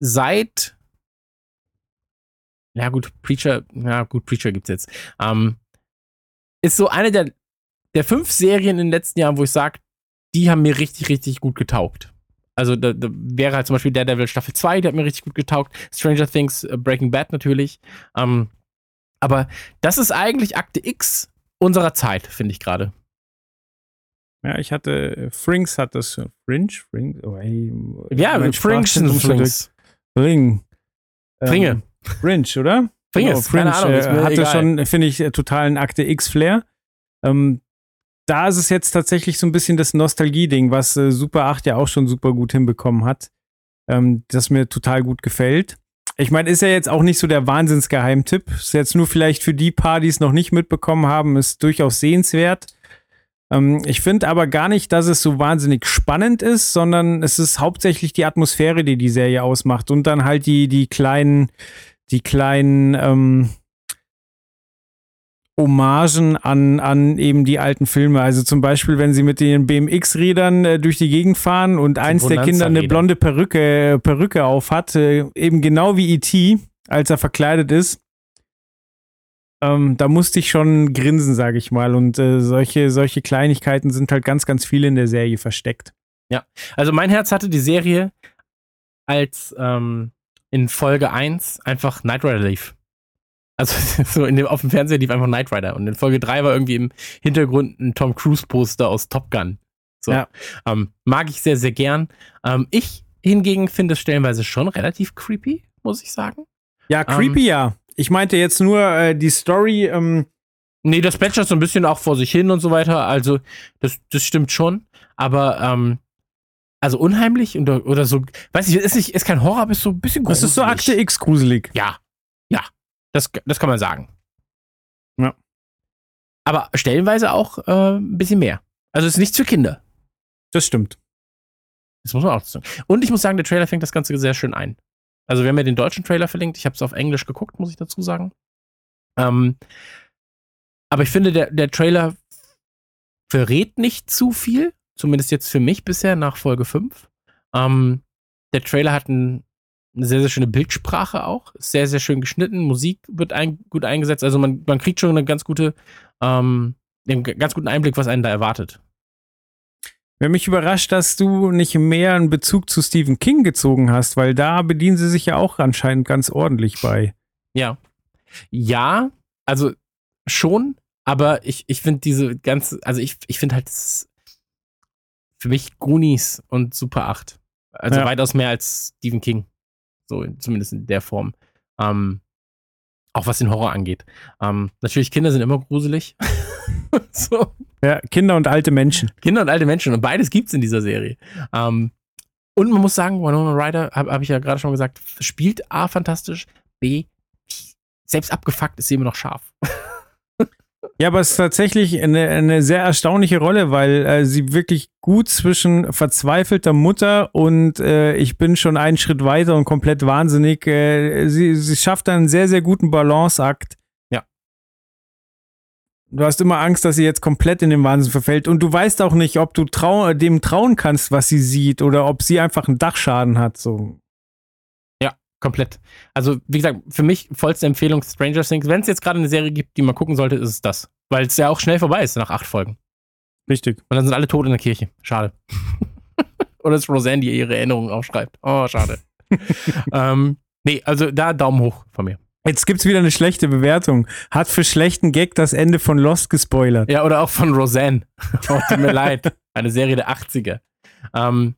seit ja gut, Preacher, ja gut, Preacher gibt's jetzt. Ähm, ist so eine der, der fünf Serien in den letzten Jahren, wo ich sage, die haben mir richtig, richtig gut getaugt. Also da, da wäre halt zum Beispiel Daredevil Staffel 2, die hat mir richtig gut getaugt. Stranger Things, äh, Breaking Bad natürlich. Ähm, aber das ist eigentlich Akte X unserer Zeit, finde ich gerade. Ja, ich hatte, äh, Frings hat das, äh, Fringe? Fringe? Oh, ey, Ja, mein Frings, ist so Frings. Fring. Fringe. Ähm, Fringe, oder? Fringes, Genau, keine Ahnung, ist äh, mir hatte egal. schon, finde ich, totalen Akte X-Flair. Ähm, da ist es jetzt tatsächlich so ein bisschen das Nostalgie-Ding, was äh, Super 8 ja auch schon super gut hinbekommen hat. Ähm, das mir total gut gefällt. Ich meine, ist ja jetzt auch nicht so der Wahnsinnsgeheimtipp. Ist jetzt nur vielleicht für die paar, die es noch nicht mitbekommen haben, ist durchaus sehenswert. Ähm, ich finde aber gar nicht, dass es so wahnsinnig spannend ist, sondern es ist hauptsächlich die Atmosphäre, die die Serie ausmacht und dann halt die, die kleinen, die kleinen ähm, Hommagen an, an eben die alten Filme. Also zum Beispiel, wenn sie mit den BMX-Rädern äh, durch die Gegend fahren und eins der Kinder eine blonde Perücke, Perücke auf hat, äh, eben genau wie E.T., als er verkleidet ist. Ähm, da musste ich schon grinsen, sage ich mal. Und äh, solche, solche Kleinigkeiten sind halt ganz, ganz viel in der Serie versteckt. Also mein Herz hatte die Serie als ähm, in Folge 1 einfach Knight Rider lief. Also *laughs* so in dem, auf dem Fernseher lief einfach Knight Rider. Und in Folge 3 war irgendwie im Hintergrund ein Tom Cruise Poster aus Top Gun. So. Ja. Ähm, mag ich sehr, sehr gern. Ähm, ich hingegen finde es stellenweise schon relativ creepy, muss ich sagen. Ja, creepy, ja. Ich meinte jetzt nur äh, die Story, ähm, Nee, das plätschert so ein bisschen auch vor sich hin und so weiter. Also, das, das stimmt schon. Aber, ähm, also unheimlich oder, oder so, weiß ich, ist, nicht, ist kein Horror, aber ist so ein bisschen das ist so gruselig. Akte X gruselig. Ja, ja. Das, das kann man sagen. Ja. Aber stellenweise auch äh, ein bisschen mehr. Also, es ist nichts für Kinder. Das stimmt. Das muss man auch sagen. Und ich muss sagen, der Trailer fängt das Ganze sehr schön ein. Also wir haben ja den deutschen Trailer verlinkt. Ich habe es auf Englisch geguckt, muss ich dazu sagen. Ähm, aber ich finde, der, der Trailer verrät nicht zu viel. Zumindest jetzt für mich bisher nach Folge 5. Ähm, der Trailer hat ein, eine sehr, sehr schöne Bildsprache auch. Ist sehr, sehr schön geschnitten. Musik wird ein, gut eingesetzt. Also man, man kriegt schon eine ganz gute, ähm, einen ganz guten Einblick, was einen da erwartet. Wer mich überrascht, dass du nicht mehr einen Bezug zu Stephen King gezogen hast, weil da bedienen sie sich ja auch anscheinend ganz ordentlich bei. Ja. Ja, also schon, aber ich, ich finde diese ganze, also ich, ich finde halt, für mich Goonies und Super 8. Also Ja. weitaus mehr als Stephen King. So, in, zumindest in der Form. Ähm, auch was den Horror angeht. Ähm, natürlich, Kinder sind immer gruselig. *laughs* so, Ja, Kinder und alte Menschen. Kinder und alte Menschen. Und beides gibt's in dieser Serie. Ähm, und man muss sagen, Winona Ryder, habe hab ich ja gerade schon gesagt, spielt A fantastisch, B, selbst abgefuckt ist sie immer noch scharf. *laughs* Ja, aber es ist tatsächlich eine, eine sehr erstaunliche Rolle, weil äh, sie wirklich gut zwischen verzweifelter Mutter und äh, ich bin schon einen Schritt weiter und komplett wahnsinnig. Äh, sie, sie schafft einen sehr, sehr guten Balanceakt. Ja. Du hast immer Angst, dass sie jetzt komplett in den Wahnsinn verfällt und du weißt auch nicht, ob du trau dem trauen kannst, was sie sieht oder ob sie einfach einen Dachschaden hat. So. Komplett. Also, wie gesagt, für mich vollste Empfehlung Stranger Things. Wenn es jetzt gerade eine Serie gibt, die man gucken sollte, ist es das. Weil es ja auch schnell vorbei ist nach acht Folgen. Richtig. Und dann sind alle tot in der Kirche. Schade. *laughs* Oder ist Roseanne, die ihre Erinnerungen aufschreibt. Oh, schade. *laughs* ähm, nee, also da Daumen hoch von mir. Jetzt gibt's wieder eine schlechte Bewertung. Hat für schlechten Gag das Ende von Lost gespoilert. Ja, oder auch von Roseanne. *laughs* Oh, tut mir leid. Eine Serie der 80er. Ähm,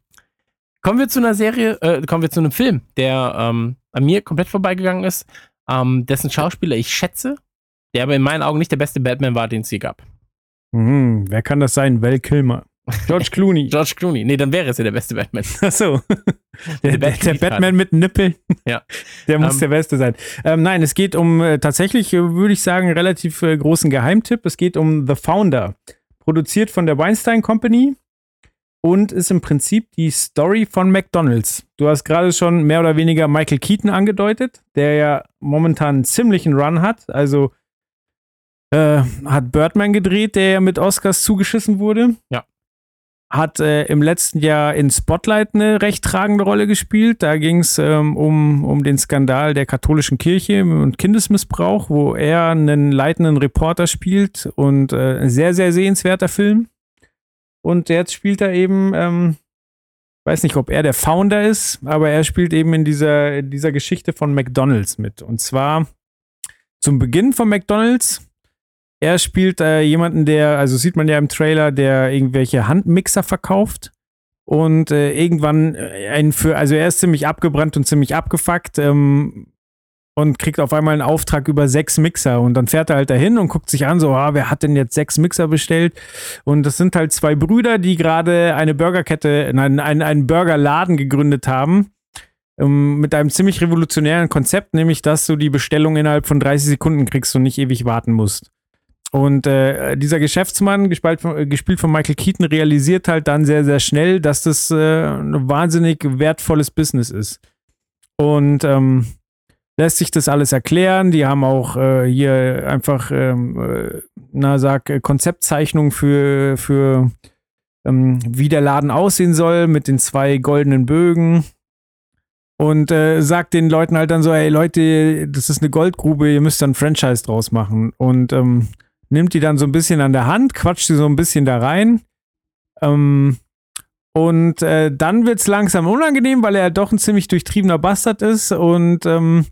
kommen wir zu einer Serie, äh, kommen wir zu einem Film, der ähm, an mir komplett vorbeigegangen ist, ähm, dessen Schauspieler ich schätze, der aber in meinen Augen nicht der beste Batman war, den es je gab. Mhm, wer kann das sein? Val Kilmer. George Clooney. *laughs* George Clooney. Nee, dann wäre es ja der beste Batman. Achso. *laughs* Der, der, der Batman- mit Nippeln. Ja. *laughs* Der muss Ähm, der Beste sein. Ähm, nein, es geht um äh, tatsächlich, äh, würde ich sagen, relativ äh, großen Geheimtipp. Es geht um The Founder. Produziert von der Weinstein Company und ist im Prinzip die Story von McDonalds. Du hast gerade schon mehr oder weniger Michael Keaton angedeutet, der ja momentan einen ziemlichen Run hat. Also äh, hat Birdman gedreht, der ja mit Oscars zugeschissen wurde. Ja. Hat äh, im letzten Jahr in Spotlight eine recht tragende Rolle gespielt. Da ging es ähm, um, um den Skandal der katholischen Kirche und Kindesmissbrauch, wo er einen leitenden Reporter spielt und äh, ein sehr, sehr sehenswerter Film. Und jetzt spielt er eben, ähm, weiß nicht, ob er der Founder ist, aber er spielt eben in dieser, dieser Geschichte von McDonalds mit. Und zwar zum Beginn von McDonalds. Er spielt äh, jemanden, der, also sieht man ja im Trailer, der irgendwelche Handmixer verkauft. Und äh, irgendwann äh, ein für, also er ist ziemlich abgebrannt und ziemlich abgefuckt ähm, und kriegt auf einmal einen Auftrag über sechs Mixer. Und dann fährt er halt dahin und guckt sich an, so, ah, wer hat denn jetzt sechs Mixer bestellt? Und das sind halt zwei Brüder, die gerade eine Burgerkette, nein, einen, einen Burgerladen gegründet haben. Ähm, mit einem ziemlich revolutionären Konzept, nämlich, dass du die Bestellung innerhalb von 30 Sekunden kriegst und nicht ewig warten musst. Und äh, dieser Geschäftsmann, gespielt von, äh, gespielt von Michael Keaton, realisiert halt dann sehr, sehr schnell, dass das äh, ein wahnsinnig wertvolles Business ist. Und ähm, lässt sich das alles erklären. Die haben auch äh, hier einfach, ähm, äh, na sag, äh, Konzeptzeichnung für, für ähm, wie der Laden aussehen soll mit den zwei goldenen Bögen. Und äh, sagt den Leuten halt dann so, ey Leute, das ist eine Goldgrube, ihr müsst dann Franchise draus machen. Und ähm, nimmt die dann so ein bisschen an der Hand, quatscht sie so ein bisschen da rein. Ähm, und äh, dann wird's langsam unangenehm, weil er doch ein ziemlich durchtriebener Bastard ist und ähm,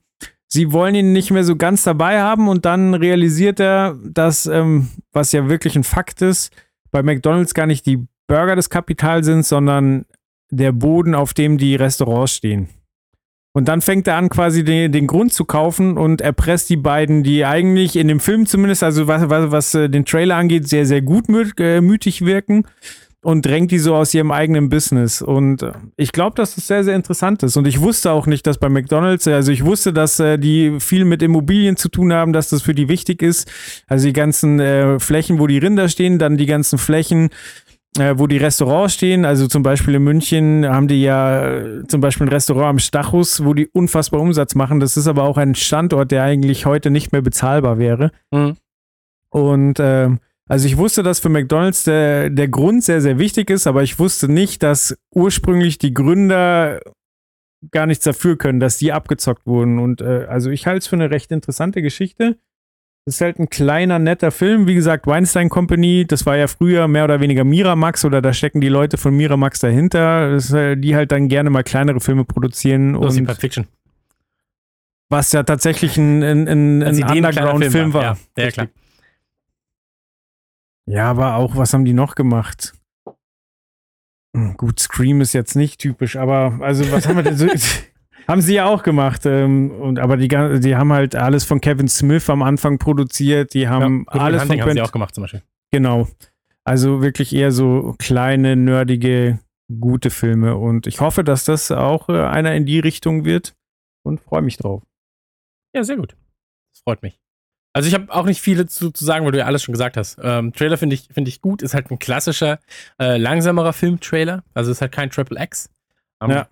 sie wollen ihn nicht mehr so ganz dabei haben und dann realisiert er, dass, ähm, was ja wirklich ein Fakt ist, bei McDonalds gar nicht die Burger das Kapital sind, sondern der Boden, auf dem die Restaurants stehen. Und dann fängt er an, quasi den, den Grund zu kaufen und erpresst die beiden, die eigentlich in dem Film zumindest, also was, was, was äh, den Trailer angeht, sehr, sehr gutmütig wirken und drängt die so aus ihrem eigenen Business. Und äh, ich glaube, dass das sehr, sehr interessant ist. Und ich wusste auch nicht, dass bei McDonalds, also ich wusste, dass äh, die viel mit Immobilien zu tun haben, dass das für die wichtig ist. Also die ganzen äh, Flächen, wo die Rinder stehen, dann die ganzen Flächen, äh, wo die Restaurants stehen. Also zum Beispiel in München haben die ja äh, zum Beispiel ein Restaurant am Stachus, wo die unfassbar Umsatz machen. Das ist aber auch ein Standort, der eigentlich heute nicht mehr bezahlbar wäre. Mhm. Und ähm, also ich wusste, dass für McDonald's der, der Grund sehr, sehr wichtig ist, aber ich wusste nicht, dass ursprünglich die Gründer gar nichts dafür können, dass die abgezockt wurden. Und äh, also ich halte es für eine recht interessante Geschichte. Das ist halt ein kleiner, netter Film. Wie gesagt, Weinstein Company, das war ja früher mehr oder weniger Miramax oder da stecken die Leute von Miramax dahinter, das, äh, die halt dann gerne mal kleinere Filme produzieren. Die und Fiction. Was ja tatsächlich ein, ein, ein, ein Underground-Film war. Ja, ja klar. Ja, aber auch, was haben die noch gemacht? Hm, Gut, Scream ist jetzt nicht typisch, aber also was haben wir denn so? *laughs* *laughs* haben sie ja auch gemacht. Ähm, und, aber die, die haben halt alles von Kevin Smith am Anfang produziert. Die haben Will alles von Hunting haben sie auch gemacht zum Beispiel. Genau. Also wirklich eher so kleine, nerdige, gute Filme. Und ich hoffe, dass das auch äh, einer in die Richtung wird und freue mich drauf. Ja, sehr gut. Das freut mich. Also ich habe auch nicht viele zu, zu sagen, weil du ja alles schon gesagt hast. Ähm, Trailer finde ich, finde ich gut. Ist halt ein klassischer, äh, langsamerer Film-Trailer. Also ist halt kein Triple X. Ähm, Ja.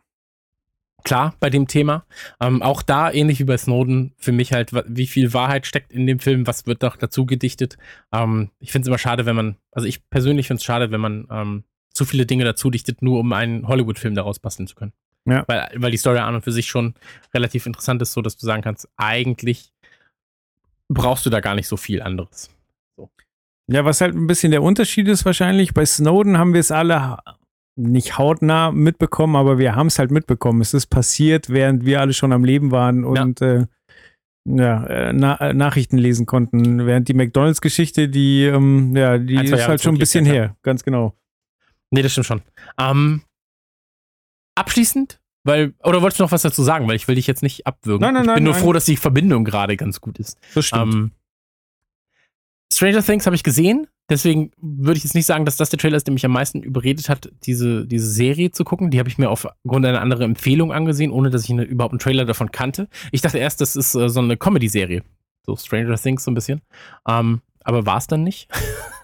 Klar, bei dem Thema. Ähm, auch da, ähnlich wie bei Snowden, für mich halt, wie viel Wahrheit steckt in dem Film, was wird doch dazu gedichtet. Ähm, ich finde es immer schade, wenn man, also ich persönlich finde es schade, wenn man ähm, zu viele Dinge dazu dichtet, nur um einen Hollywood-Film daraus basteln zu können. Ja. Weil, weil die Story an und für sich schon relativ interessant ist, so dass du sagen kannst, eigentlich brauchst du da gar nicht so viel anderes. Ja, was halt ein bisschen der Unterschied ist wahrscheinlich, bei Snowden haben wir es alle nicht hautnah mitbekommen, aber wir haben es halt mitbekommen. Es ist passiert, während wir alle schon am Leben waren und äh, ja, äh, na, äh, Nachrichten lesen konnten. Während die McDonalds-Geschichte, die, ähm, ja, die ist Jahre halt schon ein bisschen ja, her, ganz genau. Nee, das stimmt schon. Ähm, abschließend, weil, oder wolltest du noch was dazu sagen? Weil ich will dich jetzt nicht abwürgen. Nein, nein, ich bin nein, nur nein. froh, dass die Verbindung gerade ganz gut ist. Das stimmt. Ähm, Stranger Things habe ich gesehen, deswegen würde ich jetzt nicht sagen, dass das der Trailer ist, der mich am meisten überredet hat, diese, diese Serie zu gucken. Die habe ich mir aufgrund einer anderen Empfehlung angesehen, ohne dass ich eine, überhaupt einen Trailer davon kannte. Ich dachte erst, das ist äh, so eine Comedy-Serie. So Stranger Things so ein bisschen. Ähm, aber war es dann nicht.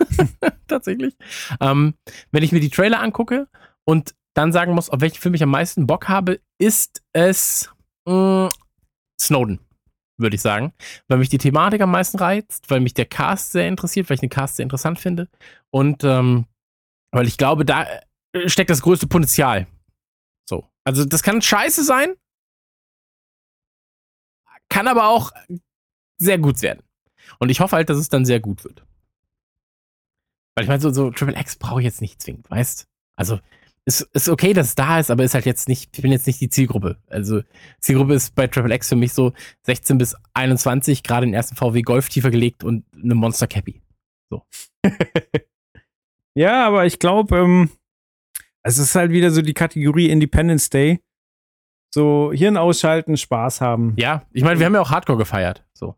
*laughs* Tatsächlich. Ähm, wenn ich mir die Trailer angucke und dann sagen muss, auf welchen Film ich am meisten Bock habe, ist es mh, Snowden würde ich sagen, weil mich die Thematik am meisten reizt, weil mich der Cast sehr interessiert, weil ich den Cast sehr interessant finde und ähm, weil ich glaube, da äh, steckt das größte Potenzial. So, also das kann scheiße sein, kann aber auch sehr gut werden. Und ich hoffe halt, dass es dann sehr gut wird. Weil ich meine, so, so Triple X brauche ich jetzt nicht zwingend, weißt? Also ist, ist okay, dass es da ist, aber ist halt jetzt nicht, ich bin jetzt nicht die Zielgruppe. Also Zielgruppe ist bei Triple X für mich so 16 bis 21, gerade den ersten VW Golf tiefer gelegt und eine Monster Cappy. *laughs* Ja, aber ich glaube, ähm, es ist halt wieder so die Kategorie Independence Day. So Hirn ausschalten, Spaß haben. Ja, ich meine, wir haben ja auch Hardcore gefeiert. So.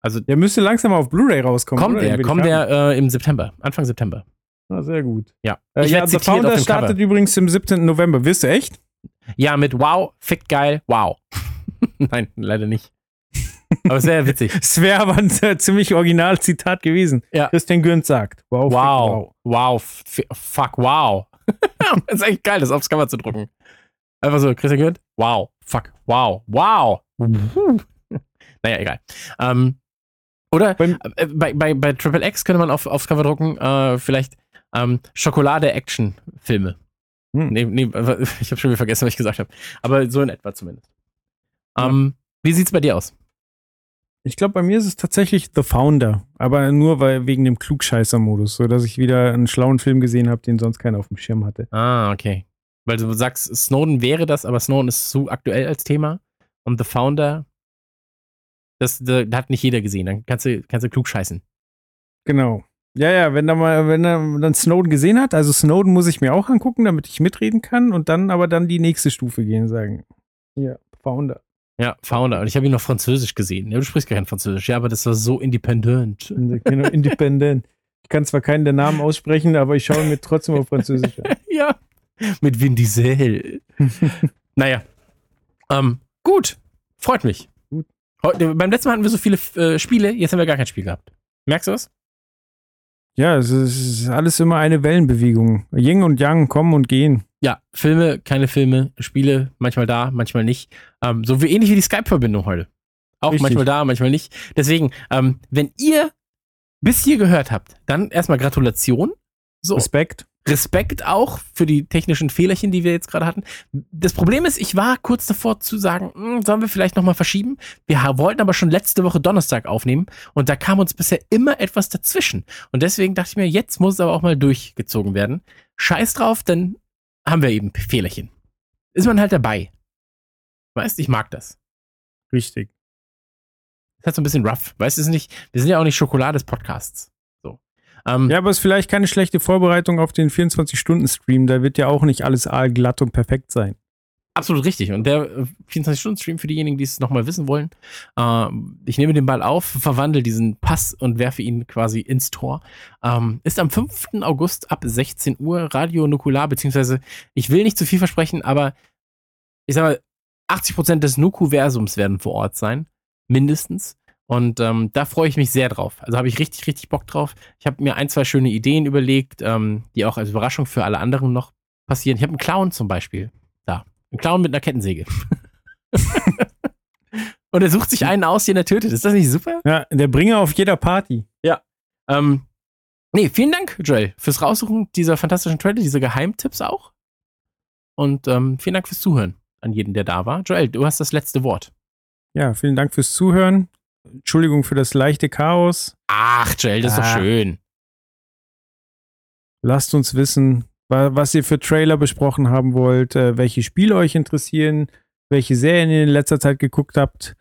Also Der müsste langsam auf Blu-ray rauskommen. kommt oder? der, kommt der äh, im September, Anfang September. Ah, sehr gut. Ja. Äh, ja, The Founder startet übrigens im 17. November. Wirst du echt? Ja, mit Wow, fickt geil, wow. *laughs* Nein, leider nicht. Aber sehr witzig. Es wäre aber ein äh, ziemlich original Zitat gewesen. Ja. Christian Gürnt sagt. Wow. Wow. Wow. Fuck, wow. *laughs* das ist echt geil, das aufs Cover zu drucken. Einfach so, Christian gehört? Wow. Fuck, wow. Wow. *laughs* naja, egal. Ähm, oder Beim- äh, bei, bei, bei Triple X könnte man auf, aufs Cover drucken, äh, vielleicht ähm, Schokolade-Action-Filme. Hm. Nee, nee, ich habe schon wieder vergessen, was ich gesagt habe. Aber so in etwa zumindest. Ähm, wie sieht's bei dir aus? Ich glaube, bei mir ist es tatsächlich The Founder. Aber nur weil wegen dem Klugscheißer-Modus. So dass ich wieder einen schlauen Film gesehen habe, den sonst keiner auf dem Schirm hatte. Ah, okay. Weil du sagst, Snowden wäre das, aber Snowden ist zu aktuell als Thema. Und The Founder, das, da da hat nicht jeder gesehen. Dann kannst du, kannst du klug scheißen. Genau. Ja, ja, wenn er mal, wenn er dann Snowden gesehen hat, also Snowden muss ich mir auch angucken, damit ich mitreden kann und dann aber dann die nächste Stufe gehen und sagen. Ja, Founder. Ja, Founder. Und ich habe ihn noch Französisch gesehen. Ja, du sprichst gar kein Französisch. Ja, aber das war so independent. *laughs* Genau, Independent. Ich kann zwar keinen der Namen aussprechen, aber ich schaue mir trotzdem auf Französisch an. *laughs* ja. Mit Vin Diesel. *laughs* naja. Ähm, gut. Freut mich. Gut. Heute, beim letzten Mal hatten wir so viele äh, Spiele, jetzt haben wir gar kein Spiel gehabt. Merkst du was? Ja, es ist, es ist alles immer eine Wellenbewegung. Yin und Yang kommen und gehen. Ja, Filme, keine Filme, Spiele, manchmal da, manchmal nicht. Ähm, so wie ähnlich wie die Skype-Verbindung heute. Auch Richtig. manchmal da, manchmal nicht. Deswegen, ähm, wenn ihr bis hier gehört habt, dann erstmal Gratulation. So, Respekt. Respekt auch für die technischen Fehlerchen, die wir jetzt gerade hatten. Das Problem ist, ich war kurz davor zu sagen, hm, sollen wir vielleicht nochmal verschieben? Wir wollten aber schon letzte Woche Donnerstag aufnehmen und da kam uns bisher immer etwas dazwischen. Und deswegen dachte ich mir, jetzt muss es aber auch mal durchgezogen werden. Scheiß drauf, dann haben wir eben Fehlerchen. Ist man halt dabei. Weißt, ich mag das. Richtig. ist halt so ein bisschen rough. Weißt du, nicht, wir sind ja auch nicht Schokolade des Podcasts. Ähm, Ja, aber es ist vielleicht keine schlechte Vorbereitung auf den 24-Stunden-Stream. Da wird ja auch nicht alles aalglatt und perfekt sein. Absolut richtig. Und der äh, 24-Stunden-Stream für diejenigen, die es nochmal wissen wollen, äh, ich nehme den Ball auf, verwandle diesen Pass und werfe ihn quasi ins Tor. Ähm, ist am 5. August ab 16 Uhr Radio Nukular, beziehungsweise ich will nicht zu viel versprechen, aber ich sag mal, 80% des Nuku-Versums werden vor Ort sein. Mindestens. Und ähm, da freue ich mich sehr drauf. Also habe ich richtig, richtig Bock drauf. Ich habe mir ein, zwei schöne Ideen überlegt, ähm, die auch als Überraschung für alle anderen noch passieren. Ich habe einen Clown zum Beispiel. Da. Ein Clown mit einer Kettensäge. *laughs* Und er sucht sich einen aus, den er tötet. Ist das nicht super? Ja, der Bringer auf jeder Party. Ähm, nee, vielen Dank, Joel, fürs Raussuchen dieser fantastischen Trailer, diese Geheimtipps auch. Und ähm, vielen Dank fürs Zuhören an jeden, der da war. Joel, du hast das letzte Wort. Ja, vielen Dank fürs Zuhören. Entschuldigung für das leichte Chaos. Ach, Joel, das ist Ah. doch schön. Lasst uns wissen, wa- was ihr für Trailer besprochen haben wollt, äh, welche Spiele euch interessieren, welche Serien ihr in letzter Zeit geguckt habt.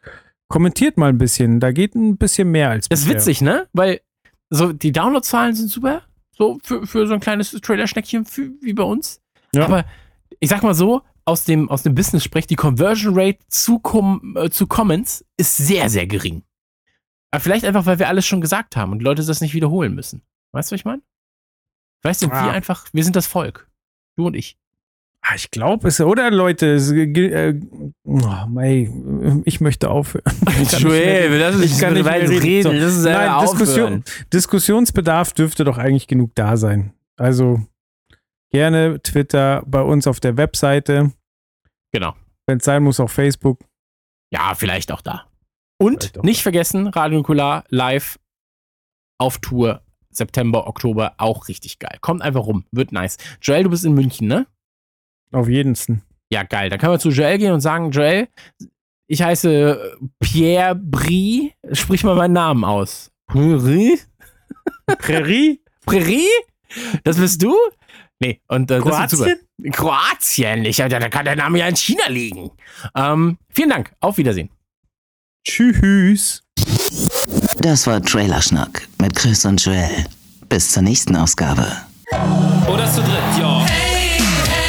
Kommentiert mal ein bisschen. Da geht ein bisschen mehr als Das ist witzig, ne? Weil so die Downloadzahlen sind super. So für, für so ein kleines Trailer-Schneckchen wie bei uns. Ja. Aber ich sag mal so, aus dem, aus dem Business spricht, die Conversion Rate zu, Com äh, zu Comments ist sehr, sehr gering. Aber vielleicht einfach, weil wir alles schon gesagt haben und die Leute das nicht wiederholen müssen. Weißt du, was ich meine? Weißt du, wir Ah. einfach, wir sind das Volk. Du und ich. Ah, ich glaube es, oder Leute? Es, äh, äh, oh, mei, ich möchte aufhören. *laughs* Joel, lass uns ich kann nicht mehr reden. So. Das ist Nein, Diskussion, Diskussionsbedarf dürfte doch eigentlich genug da sein. Also gerne Twitter bei uns auf der Webseite. Genau. Wenn es sein muss, auf Facebook. Ja, vielleicht auch da. Und nicht vergessen, Radio Nukular live auf Tour September, Oktober, auch richtig geil. Kommt einfach rum, wird nice. Joel, du bist in München, ne? Auf jedensten. Ja, geil. Dann können wir zu Joel gehen und sagen, Joel, ich heiße Pierre Brie, sprich mal meinen Namen aus. Brie? Prärie? *laughs* Prärie? Das bist du? Nee, und äh, das wird super. Kroatien? Kroatien? Ich, da kann der Name ja in China liegen. Ähm, vielen Dank. Auf Wiedersehen. Tschüss. Das war Trailerschnack mit Chris und Joel. Bis zur nächsten Ausgabe. Oder zu dritt, ja.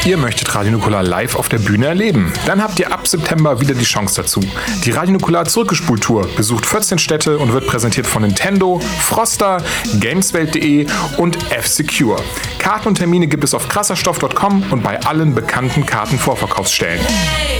Ihr möchtet Radio Nukular live auf der Bühne erleben? Dann habt ihr ab September wieder die Chance dazu. Die Radio Nukular Zurückgespult-Tour besucht 14 Städte und wird präsentiert von Nintendo, Froster, Gameswelt.de und F-Secure. Karten und Termine gibt es auf krasserstoff.com und bei allen bekannten Kartenvorverkaufsstellen. Hey,